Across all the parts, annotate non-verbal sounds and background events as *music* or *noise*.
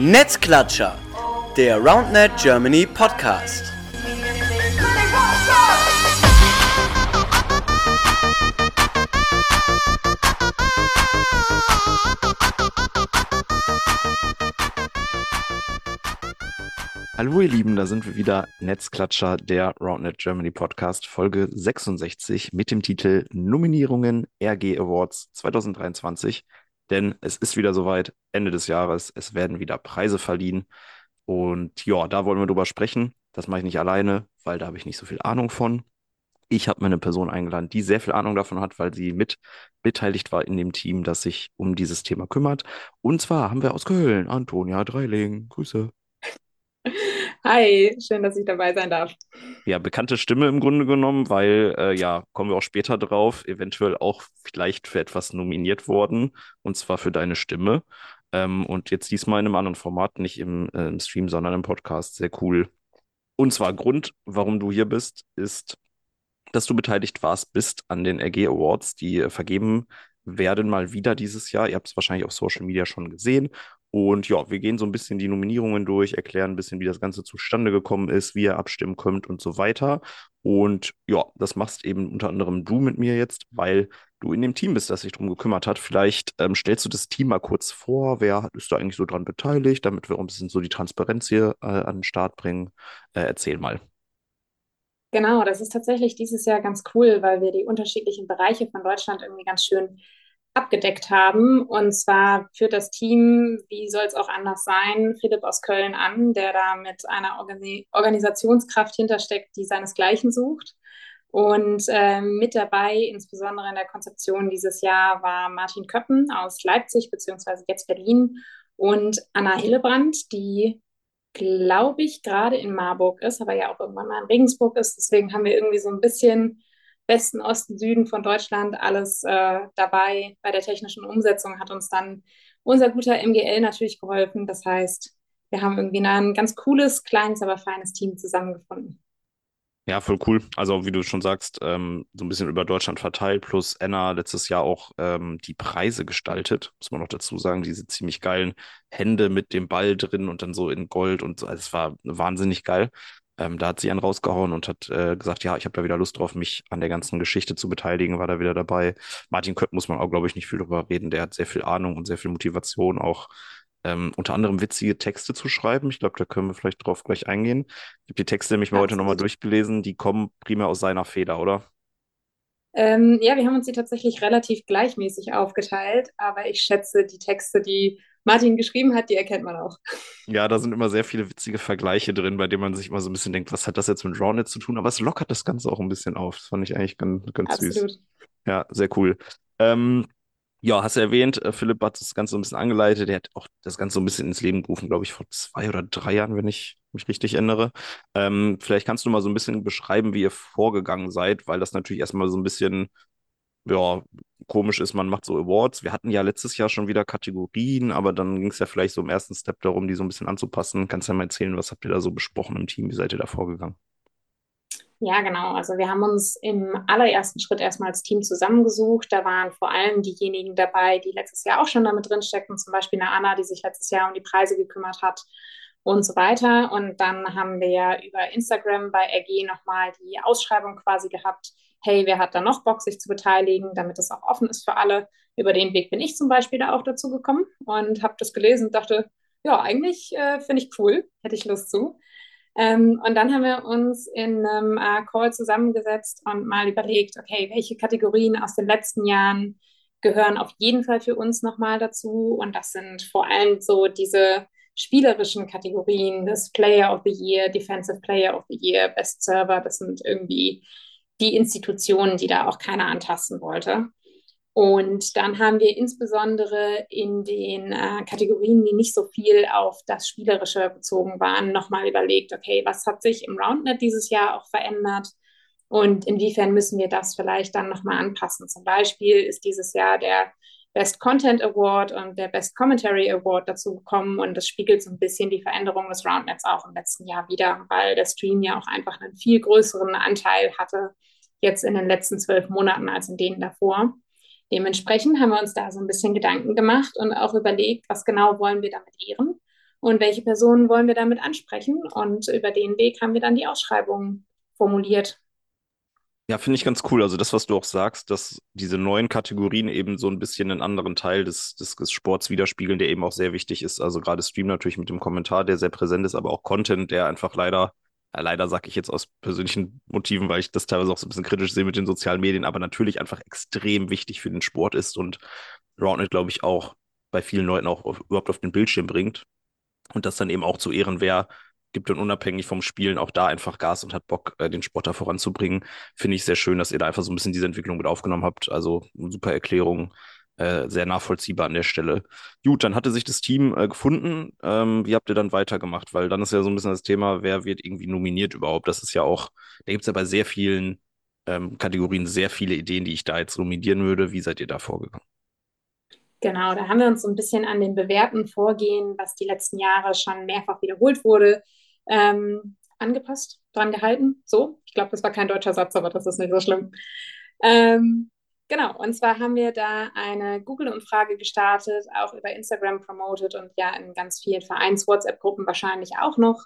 Netzklatscher, der RoundNet Germany Podcast. Hallo ihr Lieben, da sind wir wieder, Netzklatscher, der RoundNet Germany Podcast, Folge 66 mit dem Titel Nominierungen RG Awards 2023. Denn es ist wieder soweit, Ende des Jahres, es werden wieder Preise verliehen. Und ja, da wollen wir drüber sprechen. Das mache ich nicht alleine, weil da habe ich nicht so viel Ahnung von. Ich habe mir eine Person eingeladen, die sehr viel Ahnung davon hat, weil sie mit beteiligt war in dem Team, das sich um dieses Thema kümmert. Und zwar haben wir aus Köln Antonia Dreiling. Grüße. Hi, schön, dass ich dabei sein darf. Ja, bekannte Stimme im Grunde genommen, weil, äh, ja, kommen wir auch später drauf, eventuell auch vielleicht für etwas nominiert worden, und zwar für deine Stimme. Ähm, und jetzt diesmal in einem anderen Format, nicht im, äh, im Stream, sondern im Podcast. Sehr cool. Und zwar Grund, warum du hier bist, ist, dass du beteiligt warst, bist an den RG Awards, die äh, vergeben werden mal wieder dieses Jahr. Ihr habt es wahrscheinlich auf Social Media schon gesehen. Und ja, wir gehen so ein bisschen die Nominierungen durch, erklären ein bisschen, wie das Ganze zustande gekommen ist, wie ihr abstimmen könnt und so weiter. Und ja, das machst eben unter anderem du mit mir jetzt, weil du in dem Team bist, das sich darum gekümmert hat. Vielleicht ähm, stellst du das Team mal kurz vor. Wer ist da eigentlich so dran beteiligt, damit wir auch ein bisschen so die Transparenz hier äh, an den Start bringen? Äh, erzähl mal. Genau, das ist tatsächlich dieses Jahr ganz cool, weil wir die unterschiedlichen Bereiche von Deutschland irgendwie ganz schön abgedeckt haben. Und zwar führt das Team, wie soll es auch anders sein, Philipp aus Köln an, der da mit einer Organi Organisationskraft hintersteckt, die seinesgleichen sucht. Und äh, mit dabei, insbesondere in der Konzeption dieses Jahr, war Martin Köppen aus Leipzig, beziehungsweise jetzt Berlin, und Anna Hillebrand, die, glaube ich, gerade in Marburg ist, aber ja auch irgendwann mal in Regensburg ist. Deswegen haben wir irgendwie so ein bisschen Westen, Osten, Süden von Deutschland alles äh, dabei. Bei der technischen Umsetzung hat uns dann unser guter MGL natürlich geholfen. Das heißt, wir haben irgendwie ein ganz cooles, kleines, aber feines Team zusammengefunden. Ja, voll cool. Also, wie du schon sagst, ähm, so ein bisschen über Deutschland verteilt, plus Anna letztes Jahr auch ähm, die Preise gestaltet, muss man noch dazu sagen, diese ziemlich geilen Hände mit dem Ball drin und dann so in Gold und so. Also, es war wahnsinnig geil. Ähm, da hat sie einen rausgehauen und hat äh, gesagt, ja, ich habe da wieder Lust drauf, mich an der ganzen Geschichte zu beteiligen, war da wieder dabei. Martin Köpp muss man auch, glaube ich, nicht viel drüber reden. Der hat sehr viel Ahnung und sehr viel Motivation, auch ähm, unter anderem witzige Texte zu schreiben. Ich glaube, da können wir vielleicht drauf gleich eingehen. Ich habe die Texte nämlich mal heute nochmal durchgelesen. Die kommen primär aus seiner Feder, oder? Ähm, ja, wir haben uns die tatsächlich relativ gleichmäßig aufgeteilt, aber ich schätze, die Texte, die Martin geschrieben hat, die erkennt man auch. Ja, da sind immer sehr viele witzige Vergleiche drin, bei denen man sich immer so ein bisschen denkt, was hat das jetzt mit Rawnet zu tun? Aber es lockert das Ganze auch ein bisschen auf. Das fand ich eigentlich ganz, ganz Absolut. süß. Ja, sehr cool. Ähm, ja, hast du erwähnt, äh, Philipp hat das Ganze so ein bisschen angeleitet. Der hat auch das Ganze so ein bisschen ins Leben gerufen, glaube ich, vor zwei oder drei Jahren, wenn ich mich richtig erinnere. Ähm, vielleicht kannst du mal so ein bisschen beschreiben, wie ihr vorgegangen seid, weil das natürlich erstmal so ein bisschen ja, komisch ist, man macht so Awards. Wir hatten ja letztes Jahr schon wieder Kategorien, aber dann ging es ja vielleicht so im ersten Step darum, die so ein bisschen anzupassen. Kannst du ja mal erzählen, was habt ihr da so besprochen im Team? Wie seid ihr da vorgegangen? Ja, genau. Also wir haben uns im allerersten Schritt erstmal als Team zusammengesucht. Da waren vor allem diejenigen dabei, die letztes Jahr auch schon damit drin steckten, zum Beispiel eine Anna, die sich letztes Jahr um die Preise gekümmert hat und so weiter. Und dann haben wir ja über Instagram bei RG nochmal die Ausschreibung quasi gehabt, hey, wer hat da noch Bock, sich zu beteiligen, damit es auch offen ist für alle. Über den Weg bin ich zum Beispiel da auch dazu gekommen und habe das gelesen und dachte, ja, eigentlich äh, finde ich cool, hätte ich Lust zu. Ähm, und dann haben wir uns in einem äh, Call zusammengesetzt und mal überlegt, okay, welche Kategorien aus den letzten Jahren gehören auf jeden Fall für uns nochmal dazu. Und das sind vor allem so diese spielerischen Kategorien, das Player of the Year, Defensive Player of the Year, Best Server, das sind irgendwie die Institutionen, die da auch keiner antasten wollte. Und dann haben wir insbesondere in den äh, Kategorien, die nicht so viel auf das Spielerische bezogen waren, nochmal überlegt, okay, was hat sich im Roundnet dieses Jahr auch verändert und inwiefern müssen wir das vielleicht dann nochmal anpassen. Zum Beispiel ist dieses Jahr der Best Content Award und der Best Commentary Award dazu gekommen und das spiegelt so ein bisschen die Veränderung des Roundnets auch im letzten Jahr wieder, weil der Stream ja auch einfach einen viel größeren Anteil hatte jetzt in den letzten zwölf Monaten als in denen davor. Dementsprechend haben wir uns da so ein bisschen Gedanken gemacht und auch überlegt, was genau wollen wir damit ehren. und welche Personen wollen wir damit ansprechen. Und über den Weg haben wir dann die Ausschreibung formuliert. Ja, finde ich ganz cool. Also das, was du auch sagst, dass diese neuen Kategorien eben so ein bisschen einen anderen Teil des, des, des Sports widerspiegeln, der eben auch sehr wichtig ist. Also gerade Stream natürlich mit dem Kommentar, der sehr präsent ist, aber auch Content, der einfach leider, leider sage ich jetzt aus persönlichen Motiven, weil ich das teilweise auch so ein bisschen kritisch sehe mit den sozialen Medien, aber natürlich einfach extrem wichtig für den Sport ist und Roundnet, glaube ich, auch bei vielen Leuten auch auf, überhaupt auf den Bildschirm bringt. Und das dann eben auch zu Ehren, wer gibt und unabhängig vom Spielen auch da einfach Gas und hat Bock, äh, den Sport da voranzubringen. Finde ich sehr schön, dass ihr da einfach so ein bisschen diese Entwicklung mit aufgenommen habt. Also super Erklärung, äh, sehr nachvollziehbar an der Stelle. Gut, dann hatte sich das Team äh, gefunden. Ähm, wie habt ihr dann weitergemacht? Weil dann ist ja so ein bisschen das Thema, wer wird irgendwie nominiert überhaupt? Das ist ja auch, da gibt es ja bei sehr vielen ähm, Kategorien sehr viele Ideen, die ich da jetzt nominieren würde. Wie seid ihr da vorgegangen? Genau, da haben wir uns so ein bisschen an den bewährten Vorgehen, was die letzten Jahre schon mehrfach wiederholt wurde, ähm, angepasst, dran gehalten. So, ich glaube, das war kein deutscher Satz, aber das ist nicht so schlimm. Ähm, genau, und zwar haben wir da eine Google-Umfrage gestartet, auch über Instagram promoted und ja in ganz vielen Vereins-WhatsApp-Gruppen wahrscheinlich auch noch,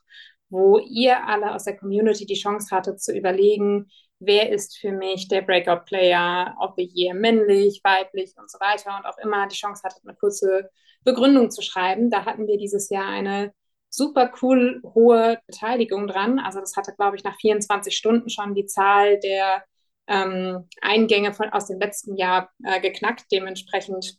wo ihr alle aus der Community die Chance hattet zu überlegen, wer ist für mich der Breakout-Player of the Year, männlich, weiblich und so weiter und auch immer die Chance hattet, eine kurze Begründung zu schreiben. Da hatten wir dieses Jahr eine super cool hohe Beteiligung dran. Also das hatte, glaube ich, nach 24 Stunden schon die Zahl der ähm, Eingänge von, aus dem letzten Jahr äh, geknackt. Dementsprechend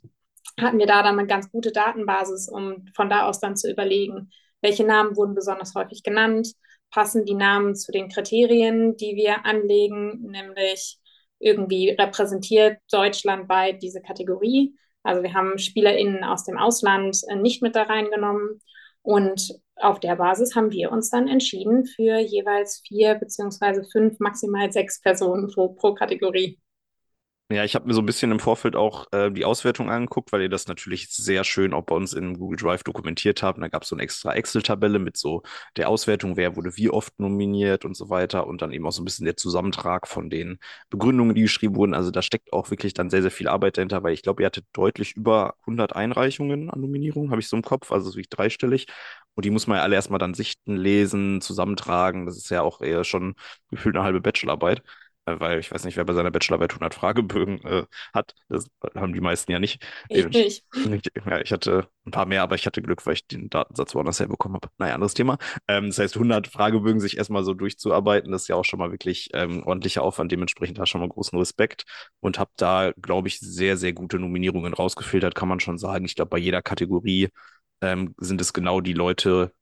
hatten wir da dann eine ganz gute Datenbasis, um von da aus dann zu überlegen, welche Namen wurden besonders häufig genannt, passen die Namen zu den Kriterien, die wir anlegen, nämlich irgendwie repräsentiert deutschlandweit diese Kategorie. Also wir haben SpielerInnen aus dem Ausland äh, nicht mit da reingenommen und auf der Basis haben wir uns dann entschieden für jeweils vier beziehungsweise fünf, maximal sechs Personen pro, pro Kategorie. Ja, ich habe mir so ein bisschen im Vorfeld auch äh, die Auswertung angeguckt, weil ihr das natürlich sehr schön auch bei uns in Google Drive dokumentiert habt. da gab es so eine extra Excel-Tabelle mit so der Auswertung, wer wurde wie oft nominiert und so weiter und dann eben auch so ein bisschen der Zusammentrag von den Begründungen, die geschrieben wurden. Also da steckt auch wirklich dann sehr, sehr viel Arbeit dahinter, weil ich glaube, ihr hattet deutlich über 100 Einreichungen an Nominierungen, habe ich so im Kopf, also so wie dreistellig. Und die muss man ja alle erstmal dann sichten, lesen, zusammentragen. Das ist ja auch eher schon gefühlt eine halbe Bachelorarbeit. Äh, weil ich weiß nicht, wer bei seiner Bachelorarbeit 100 Fragebögen äh, hat. Das haben die meisten ja nicht. Ich nicht. Ich, ja, ich hatte ein paar mehr, aber ich hatte Glück, weil ich den Datensatz woanders herbekommen habe. Naja, anderes Thema. Ähm, das heißt, 100 Fragebögen sich erstmal so durchzuarbeiten, das ist ja auch schon mal wirklich ähm, ordentlicher Aufwand. Dementsprechend da schon mal großen Respekt und habe da, glaube ich, sehr, sehr gute Nominierungen rausgefiltert, kann man schon sagen. Ich glaube, bei jeder Kategorie ähm, sind es genau die Leute,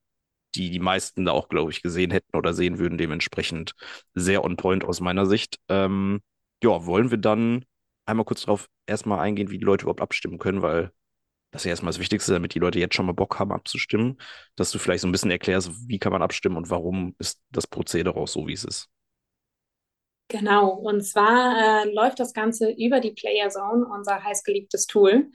die die meisten da auch, glaube ich, gesehen hätten oder sehen würden. Dementsprechend sehr on point aus meiner Sicht. Ähm, ja, wollen wir dann einmal kurz darauf erstmal eingehen, wie die Leute überhaupt abstimmen können, weil das ist ja erstmal das Wichtigste, damit die Leute jetzt schon mal Bock haben abzustimmen, dass du vielleicht so ein bisschen erklärst, wie kann man abstimmen und warum ist das Prozedere auch so, wie es ist. Genau, und zwar äh, läuft das Ganze über die Player Zone, unser heißgeliebtes Tool.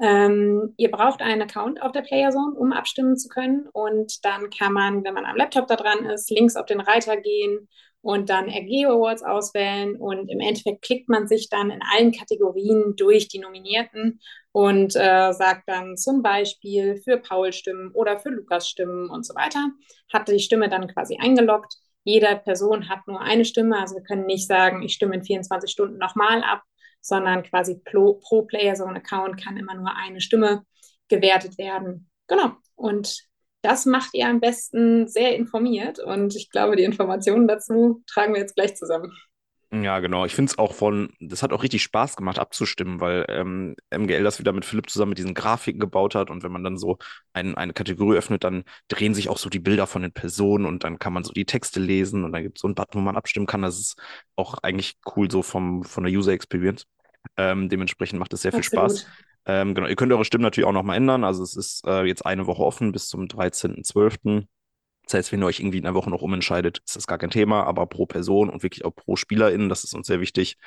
Ähm, ihr braucht einen Account auf der Playerzone, um abstimmen zu können. Und dann kann man, wenn man am Laptop da dran ist, links auf den Reiter gehen und dann RG Awards auswählen. Und im Endeffekt klickt man sich dann in allen Kategorien durch die Nominierten und äh, sagt dann zum Beispiel für Paul Stimmen oder für Lukas Stimmen und so weiter. Hat die Stimme dann quasi eingeloggt. Jede Person hat nur eine Stimme, also wir können nicht sagen, ich stimme in 24 Stunden nochmal ab, sondern quasi pro, pro Player so ein Account kann immer nur eine Stimme gewertet werden. Genau. Und das macht ihr am besten sehr informiert und ich glaube, die Informationen dazu tragen wir jetzt gleich zusammen. Ja, genau. Ich finde es auch von, das hat auch richtig Spaß gemacht abzustimmen, weil ähm, MGL das wieder mit Philipp zusammen mit diesen Grafiken gebaut hat und wenn man dann so ein, eine Kategorie öffnet, dann drehen sich auch so die Bilder von den Personen und dann kann man so die Texte lesen und dann gibt es so einen Button, wo man abstimmen kann. Das ist auch eigentlich cool so vom, von der User Experience. Ähm, dementsprechend macht es sehr viel Spaß. Ähm, genau, ihr könnt eure Stimmen natürlich auch nochmal ändern. Also es ist äh, jetzt eine Woche offen bis zum 13.12. Das heißt, wenn ihr euch irgendwie in einer Woche noch umentscheidet, ist das gar kein Thema, aber pro Person und wirklich auch pro SpielerInnen, das ist uns sehr wichtig,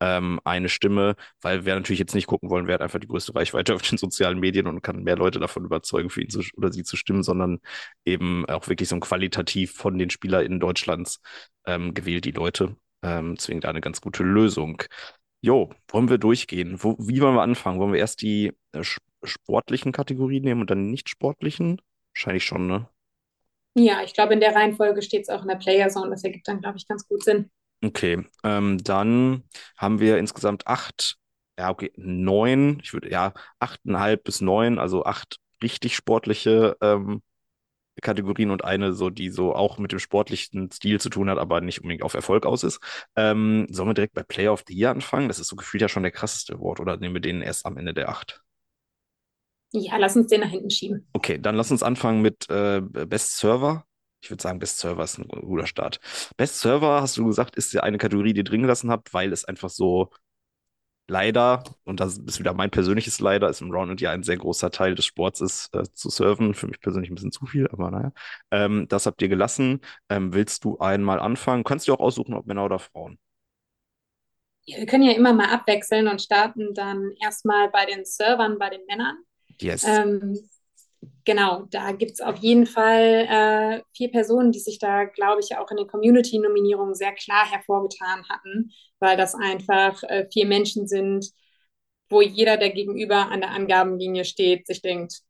ähm, eine Stimme, weil wir natürlich jetzt nicht gucken wollen, wer hat einfach die größte Reichweite *laughs* auf den sozialen Medien und kann mehr Leute davon überzeugen, für ihn zu, oder sie zu stimmen, sondern eben auch wirklich so ein qualitativ von den SpielerInnen Deutschlands ähm, gewählt, die Leute. Ähm, deswegen da eine ganz gute Lösung. Jo, wollen wir durchgehen? Wo, wie wollen wir anfangen? Wollen wir erst die äh, sportlichen Kategorien nehmen und dann nicht sportlichen? Wahrscheinlich schon, ne? Ja, ich glaube, in der Reihenfolge steht es auch in der Player Zone. Das ergibt dann, glaube ich, ganz gut Sinn. Okay, ähm, dann haben wir insgesamt acht, ja, okay, neun, ich würde, ja, achteinhalb bis neun, also acht richtig sportliche ähm, Kategorien und eine so, die so auch mit dem sportlichen Stil zu tun hat, aber nicht unbedingt auf Erfolg aus ist. Ähm, sollen wir direkt bei Player of the Year anfangen? Das ist so gefühlt ja schon der krasseste Award, oder nehmen wir den erst am Ende der acht? Ja, lass uns den nach hinten schieben. Okay, dann lass uns anfangen mit äh, Best Server. Ich würde sagen, Best Server ist ein guter Start. Best Server, hast du gesagt, ist ja eine Kategorie, die ihr drin gelassen habt, weil es einfach so leider, und das ist wieder mein persönliches Leider, ist im Round ja ein sehr großer Teil des Sports ist, äh, zu surfen. Für mich persönlich ein bisschen zu viel, aber naja. Ähm, das habt ihr gelassen. Ähm, willst du einmal anfangen? Kannst du auch aussuchen, ob Männer oder Frauen? Ja, wir können ja immer mal abwechseln und starten dann erstmal bei den Servern, bei den Männern. Yes. Ähm, genau, da gibt es auf jeden Fall äh, vier Personen, die sich da, glaube ich, auch in den Community-Nominierungen sehr klar hervorgetan hatten, weil das einfach äh, vier Menschen sind, wo jeder, der gegenüber an der Angabenlinie steht, sich denkt,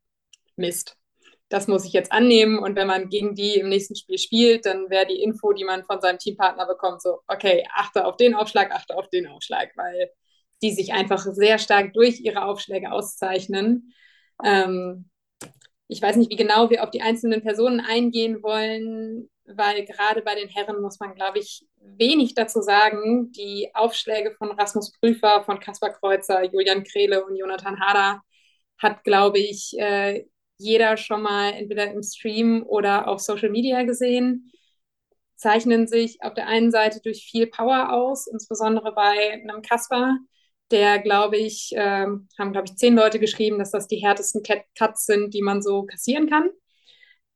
Mist, das muss ich jetzt annehmen. Und wenn man gegen die im nächsten Spiel spielt, dann wäre die Info, die man von seinem Teampartner bekommt, so, okay, achte auf den Aufschlag, achte auf den Aufschlag, weil die sich einfach sehr stark durch ihre Aufschläge auszeichnen. Ähm, ich weiß nicht, wie genau wir auf die einzelnen Personen eingehen wollen, weil gerade bei den Herren muss man, glaube ich, wenig dazu sagen. Die Aufschläge von Rasmus Prüfer, von Kaspar Kreuzer, Julian Krehle und Jonathan Hader hat, glaube ich, äh, jeder schon mal entweder im Stream oder auf Social Media gesehen. Zeichnen sich auf der einen Seite durch viel Power aus, insbesondere bei einem Kaspar, der, glaube ich, äh, haben, glaube ich, zehn Leute geschrieben, dass das die härtesten Cuts sind, die man so kassieren kann.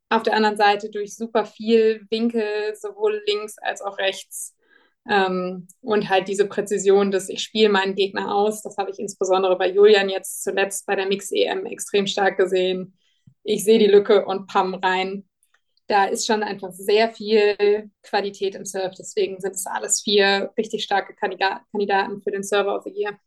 Auf der anderen Seite durch super viel Winkel, sowohl links als auch rechts. Ähm, und halt diese Präzision, dass ich spiele meinen Gegner aus. Das habe ich insbesondere bei Julian jetzt zuletzt bei der Mix-EM extrem stark gesehen. Ich sehe die Lücke und pam rein. Da ist schon einfach sehr viel Qualität im Surf. Deswegen sind es alles vier richtig starke Kandidaten für den Server of the Year.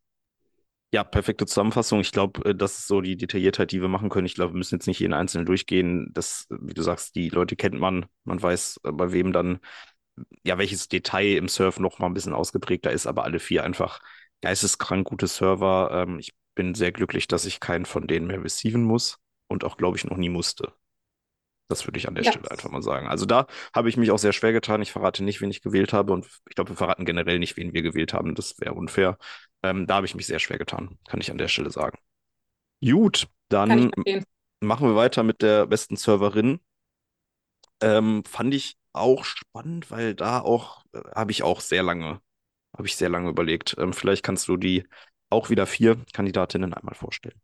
Ja, perfekte Zusammenfassung. Ich glaube, äh, das ist so die Detailliertheit, die wir machen können. Ich glaube, wir müssen jetzt nicht jeden einzelnen durchgehen. Das, wie du sagst, die Leute kennt man. Man weiß, äh, bei wem dann, ja, welches Detail im Surf noch mal ein bisschen ausgeprägter ist, aber alle vier einfach geisteskrank gute Server. Ähm, ich bin sehr glücklich, dass ich keinen von denen mehr receiven muss und auch, glaube ich, noch nie musste. Das würde ich an der ja. Stelle einfach mal sagen. Also da habe ich mich auch sehr schwer getan. Ich verrate nicht, wen ich gewählt habe und ich glaube, wir verraten generell nicht, wen wir gewählt haben. Das wäre unfair. Ähm, da habe ich mich sehr schwer getan, kann ich an der Stelle sagen. Gut, dann machen wir weiter mit der besten Serverin. Ähm, fand ich auch spannend, weil da auch äh, habe ich auch sehr lange, habe ich sehr lange überlegt. Ähm, vielleicht kannst du die auch wieder vier Kandidatinnen einmal vorstellen.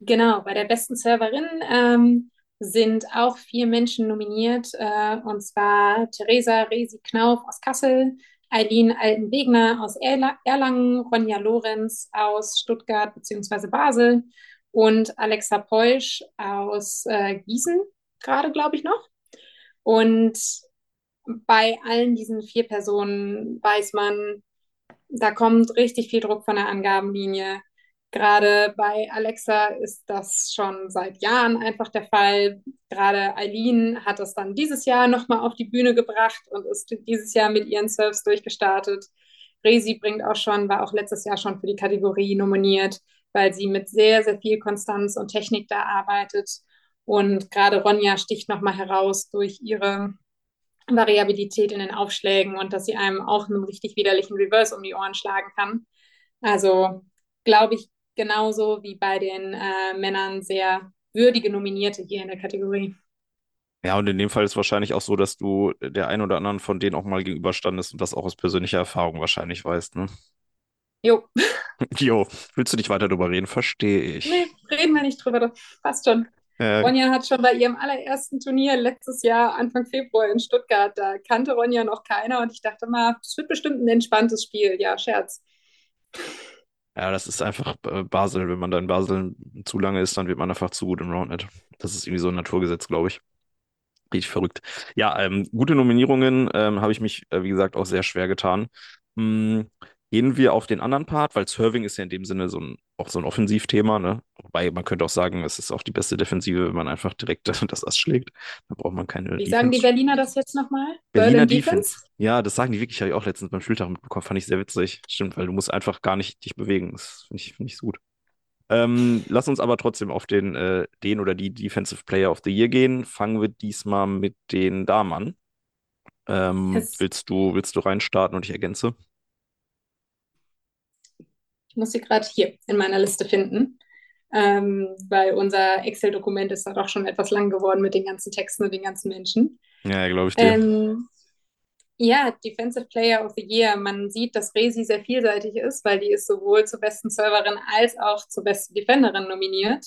Genau, bei der besten Serverin ähm, sind auch vier Menschen nominiert, äh, und zwar Theresa Resi-Knauf aus Kassel, Eileen Altenwegner aus Erlangen, Ronja Lorenz aus Stuttgart bzw. Basel und Alexa Peusch aus äh, Gießen, gerade glaube ich noch. Und bei allen diesen vier Personen weiß man, da kommt richtig viel Druck von der Angabenlinie. Gerade bei Alexa ist das schon seit Jahren einfach der Fall. Gerade Eileen hat es dann dieses Jahr nochmal auf die Bühne gebracht und ist dieses Jahr mit ihren Surfs durchgestartet. Resi bringt auch schon, war auch letztes Jahr schon für die Kategorie nominiert, weil sie mit sehr, sehr viel Konstanz und Technik da arbeitet. Und gerade Ronja sticht nochmal heraus durch ihre Variabilität in den Aufschlägen und dass sie einem auch einen richtig widerlichen Reverse um die Ohren schlagen kann. Also glaube ich, genauso wie bei den äh, Männern sehr würdige Nominierte hier in der Kategorie. Ja, und in dem Fall ist wahrscheinlich auch so, dass du der einen oder anderen von denen auch mal gegenüberstandest und das auch aus persönlicher Erfahrung wahrscheinlich weißt, ne? Jo. *laughs* jo, willst du nicht weiter drüber reden? Verstehe ich. Nee, reden wir nicht drüber, passt schon. Äh, Ronja hat schon bei ihrem allerersten Turnier letztes Jahr, Anfang Februar in Stuttgart, da kannte Ronja noch keiner und ich dachte mal, das wird bestimmt ein entspanntes Spiel. Ja, Scherz. Ja, das ist einfach äh, Basel. Wenn man da in Basel zu lange ist, dann wird man einfach zu gut im Roundnet. Das ist irgendwie so ein Naturgesetz, glaube ich. Richtig verrückt. Ja, ähm, gute Nominierungen ähm, habe ich mich, äh, wie gesagt, auch sehr schwer getan. Hm, Gehen wir auf den anderen Part, weil Serving ist ja in dem Sinne so ein, auch so ein Offensivthema, ne? Wobei man könnte auch sagen, es ist auch die beste Defensive, wenn man einfach direkt *laughs* das Ass schlägt. Da braucht man keine. Wie sagen die Berliner das jetzt nochmal? Berliner Defense? Defense? Ja, das sagen die wirklich, habe ich auch letztens beim Spieltag mitbekommen, fand ich sehr witzig. Stimmt, weil du musst einfach gar nicht dich bewegen. Das finde ich, find ich gut. Ähm, lass uns aber trotzdem auf den, äh, den oder die Defensive Player of the Year gehen. Fangen wir diesmal mit den Damen an. Ähm, willst du, willst du reinstarten und ich ergänze? Muss sie gerade hier in meiner Liste finden, ähm, weil unser Excel-Dokument ist da doch schon etwas lang geworden mit den ganzen Texten und den ganzen Menschen. Ja, glaube ich dir. Ähm, ja, Defensive Player of the Year. Man sieht, dass Resi sehr vielseitig ist, weil die ist sowohl zur besten Serverin als auch zur besten Defenderin nominiert.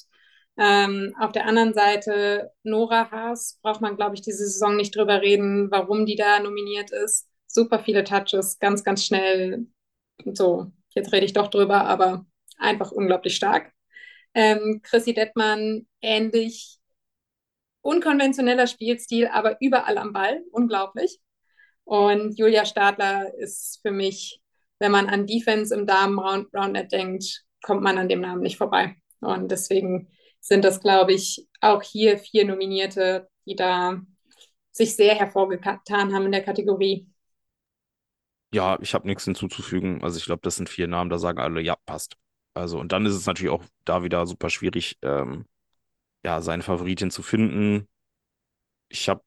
Ähm, auf der anderen Seite Nora Haas braucht man, glaube ich, diese Saison nicht drüber reden, warum die da nominiert ist. Super viele Touches, ganz, ganz schnell. So, jetzt rede ich doch drüber, aber einfach unglaublich stark. Ähm, Chrissy Detmann ähnlich unkonventioneller Spielstil, aber überall am Ball, unglaublich. Und Julia Stadler ist für mich, wenn man an Defense im Damen-Roundnet denkt, kommt man an dem Namen nicht vorbei. Und deswegen sind das, glaube ich, auch hier vier Nominierte, die da sich sehr hervorgetan haben in der Kategorie. Ja, ich habe nichts hinzuzufügen. Also ich glaube, das sind vier Namen, da sagen alle, ja, passt. Also, und dann ist es natürlich auch da wieder super schwierig, ähm, ja, seine Favoritin zu finden. Ich habe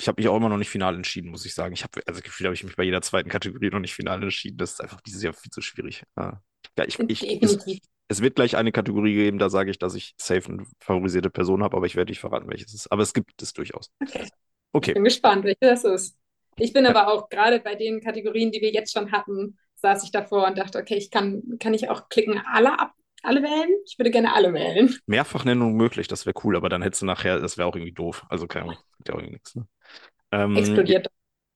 ich hab mich auch immer noch nicht final entschieden, muss ich sagen. Ich habe, also Gefühl habe ich mich bei jeder zweiten Kategorie noch nicht final entschieden. Das ist einfach dieses Jahr viel zu schwierig. Ja, ich, ich, es, es, wird gleich eine Kategorie geben, da sage ich, dass ich safe eine favorisierte Person habe, aber ich werde nicht verraten, welches es ist. Aber es gibt es durchaus. Okay. okay. Ich bin gespannt, welche das ist. Ich bin aber auch gerade bei den Kategorien, die wir jetzt schon hatten, saß ich davor und dachte, okay, ich kann, kann ich auch klicken, alle ab, alle wählen? Ich würde gerne alle wählen. Mehrfachnennung möglich, das wäre cool, aber dann hättest du nachher, das wäre auch irgendwie doof. Also keine Ahnung, ja auch irgendwie nichts. Ne? Ähm, Explodiert.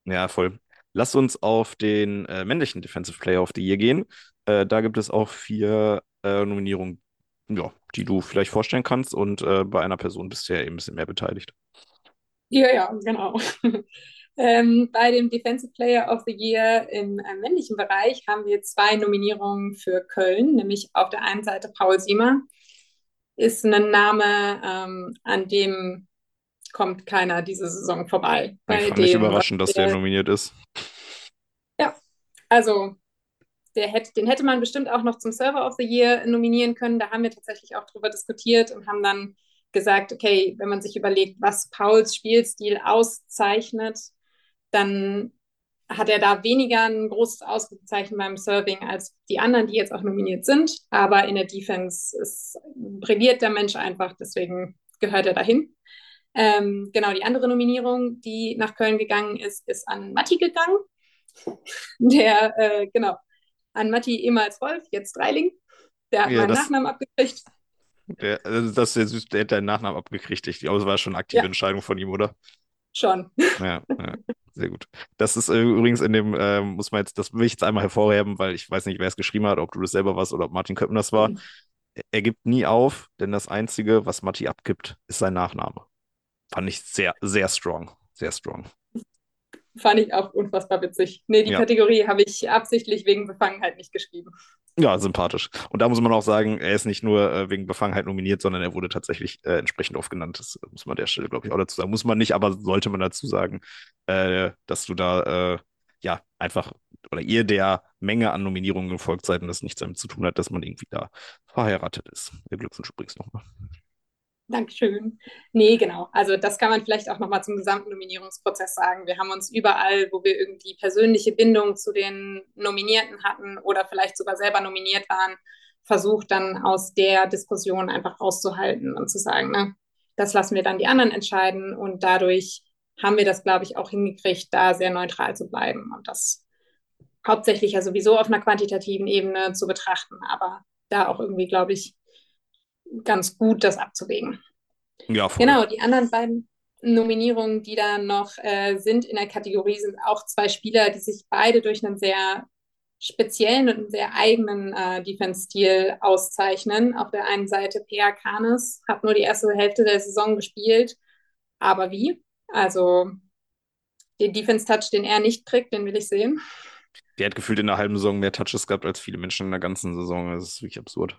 Ja, voll. Lass uns auf den äh, männlichen Defensive Player of the Year gehen. Äh, da gibt es auch vier äh, Nominierungen, ja, die du vielleicht vorstellen kannst und äh, bei einer Person bist du ja eben ein bisschen mehr beteiligt. Ja, ja, genau. *laughs* Ähm, bei dem Defensive Player of the Year im äh, männlichen Bereich haben wir zwei Nominierungen für Köln, nämlich auf der einen Seite Paul Siemer, ist ein Name, ähm, an dem kommt keiner diese Saison vorbei. Ich fand nicht überraschend, dass der, der nominiert ist. Ja, also der hätte, den hätte man bestimmt auch noch zum Server of the Year nominieren können. Da haben wir tatsächlich auch drüber diskutiert und haben dann gesagt, okay, wenn man sich überlegt, was Pauls Spielstil auszeichnet, dann hat er da weniger ein großes Ausrufezeichen beim Serving als die anderen, die jetzt auch nominiert sind. Aber in der Defense ist, brilliert der Mensch einfach, deswegen gehört er dahin. Ähm, genau, die andere Nominierung, die nach Köln gegangen ist, ist an Matti gegangen. Der, äh, genau, an Matti ehemals Wolf, jetzt Dreiling. Der hat ja, meinen Nachnamen abgekriegt. Der, also das ist ja süß, der hat deinen Nachnamen abgekriegt. Ich glaube, es war schon eine aktive ja. Entscheidung von ihm, oder? Schon. Ja, ja. Sehr gut. Das ist äh, übrigens in dem, äh, muss man jetzt, das will ich jetzt einmal hervorheben, weil ich weiß nicht, wer es geschrieben hat, ob du das selber warst oder ob Martin Köppen das war. Mhm. Er gibt nie auf, denn das Einzige, was Matti abgibt, ist sein Nachname. Fand ich sehr, sehr strong. Sehr strong. Fand ich auch unfassbar witzig. Nee, die ja. Kategorie habe ich absichtlich wegen Befangenheit nicht geschrieben. Ja, sympathisch. Und da muss man auch sagen, er ist nicht nur äh, wegen Befangenheit nominiert, sondern er wurde tatsächlich äh, entsprechend oft genannt. Das muss man an der Stelle, glaube ich, auch dazu sagen. Muss man nicht, aber sollte man dazu sagen, äh, dass du da äh, ja einfach oder ihr der Menge an Nominierungen gefolgt seid und das nichts damit zu tun hat, dass man irgendwie da verheiratet ist. Glückwunsch übrigens nochmal. Dankeschön. Nee, genau. Also das kann man vielleicht auch nochmal zum gesamten Nominierungsprozess sagen. Wir haben uns überall, wo wir irgendwie persönliche Bindung zu den Nominierten hatten oder vielleicht sogar selber nominiert waren, versucht dann aus der Diskussion einfach rauszuhalten und zu sagen, ne, das lassen wir dann die anderen entscheiden und dadurch haben wir das, glaube ich, auch hingekriegt, da sehr neutral zu bleiben und das hauptsächlich ja sowieso auf einer quantitativen Ebene zu betrachten, aber da auch irgendwie, glaube ich, ganz gut, das abzuwägen. Ja, voll. Genau, die anderen beiden Nominierungen, die da noch äh, sind in der Kategorie, sind auch zwei Spieler, die sich beide durch einen sehr speziellen und einen sehr eigenen äh, Defense-Stil auszeichnen. Auf der einen Seite Pea Kanes hat nur die erste Hälfte der Saison gespielt, aber wie? Also den Defense-Touch, den er nicht kriegt, den will ich sehen. Der hat gefühlt in einer halben Saison mehr Touches gehabt als viele Menschen in der ganzen Saison. Das ist wirklich absurd.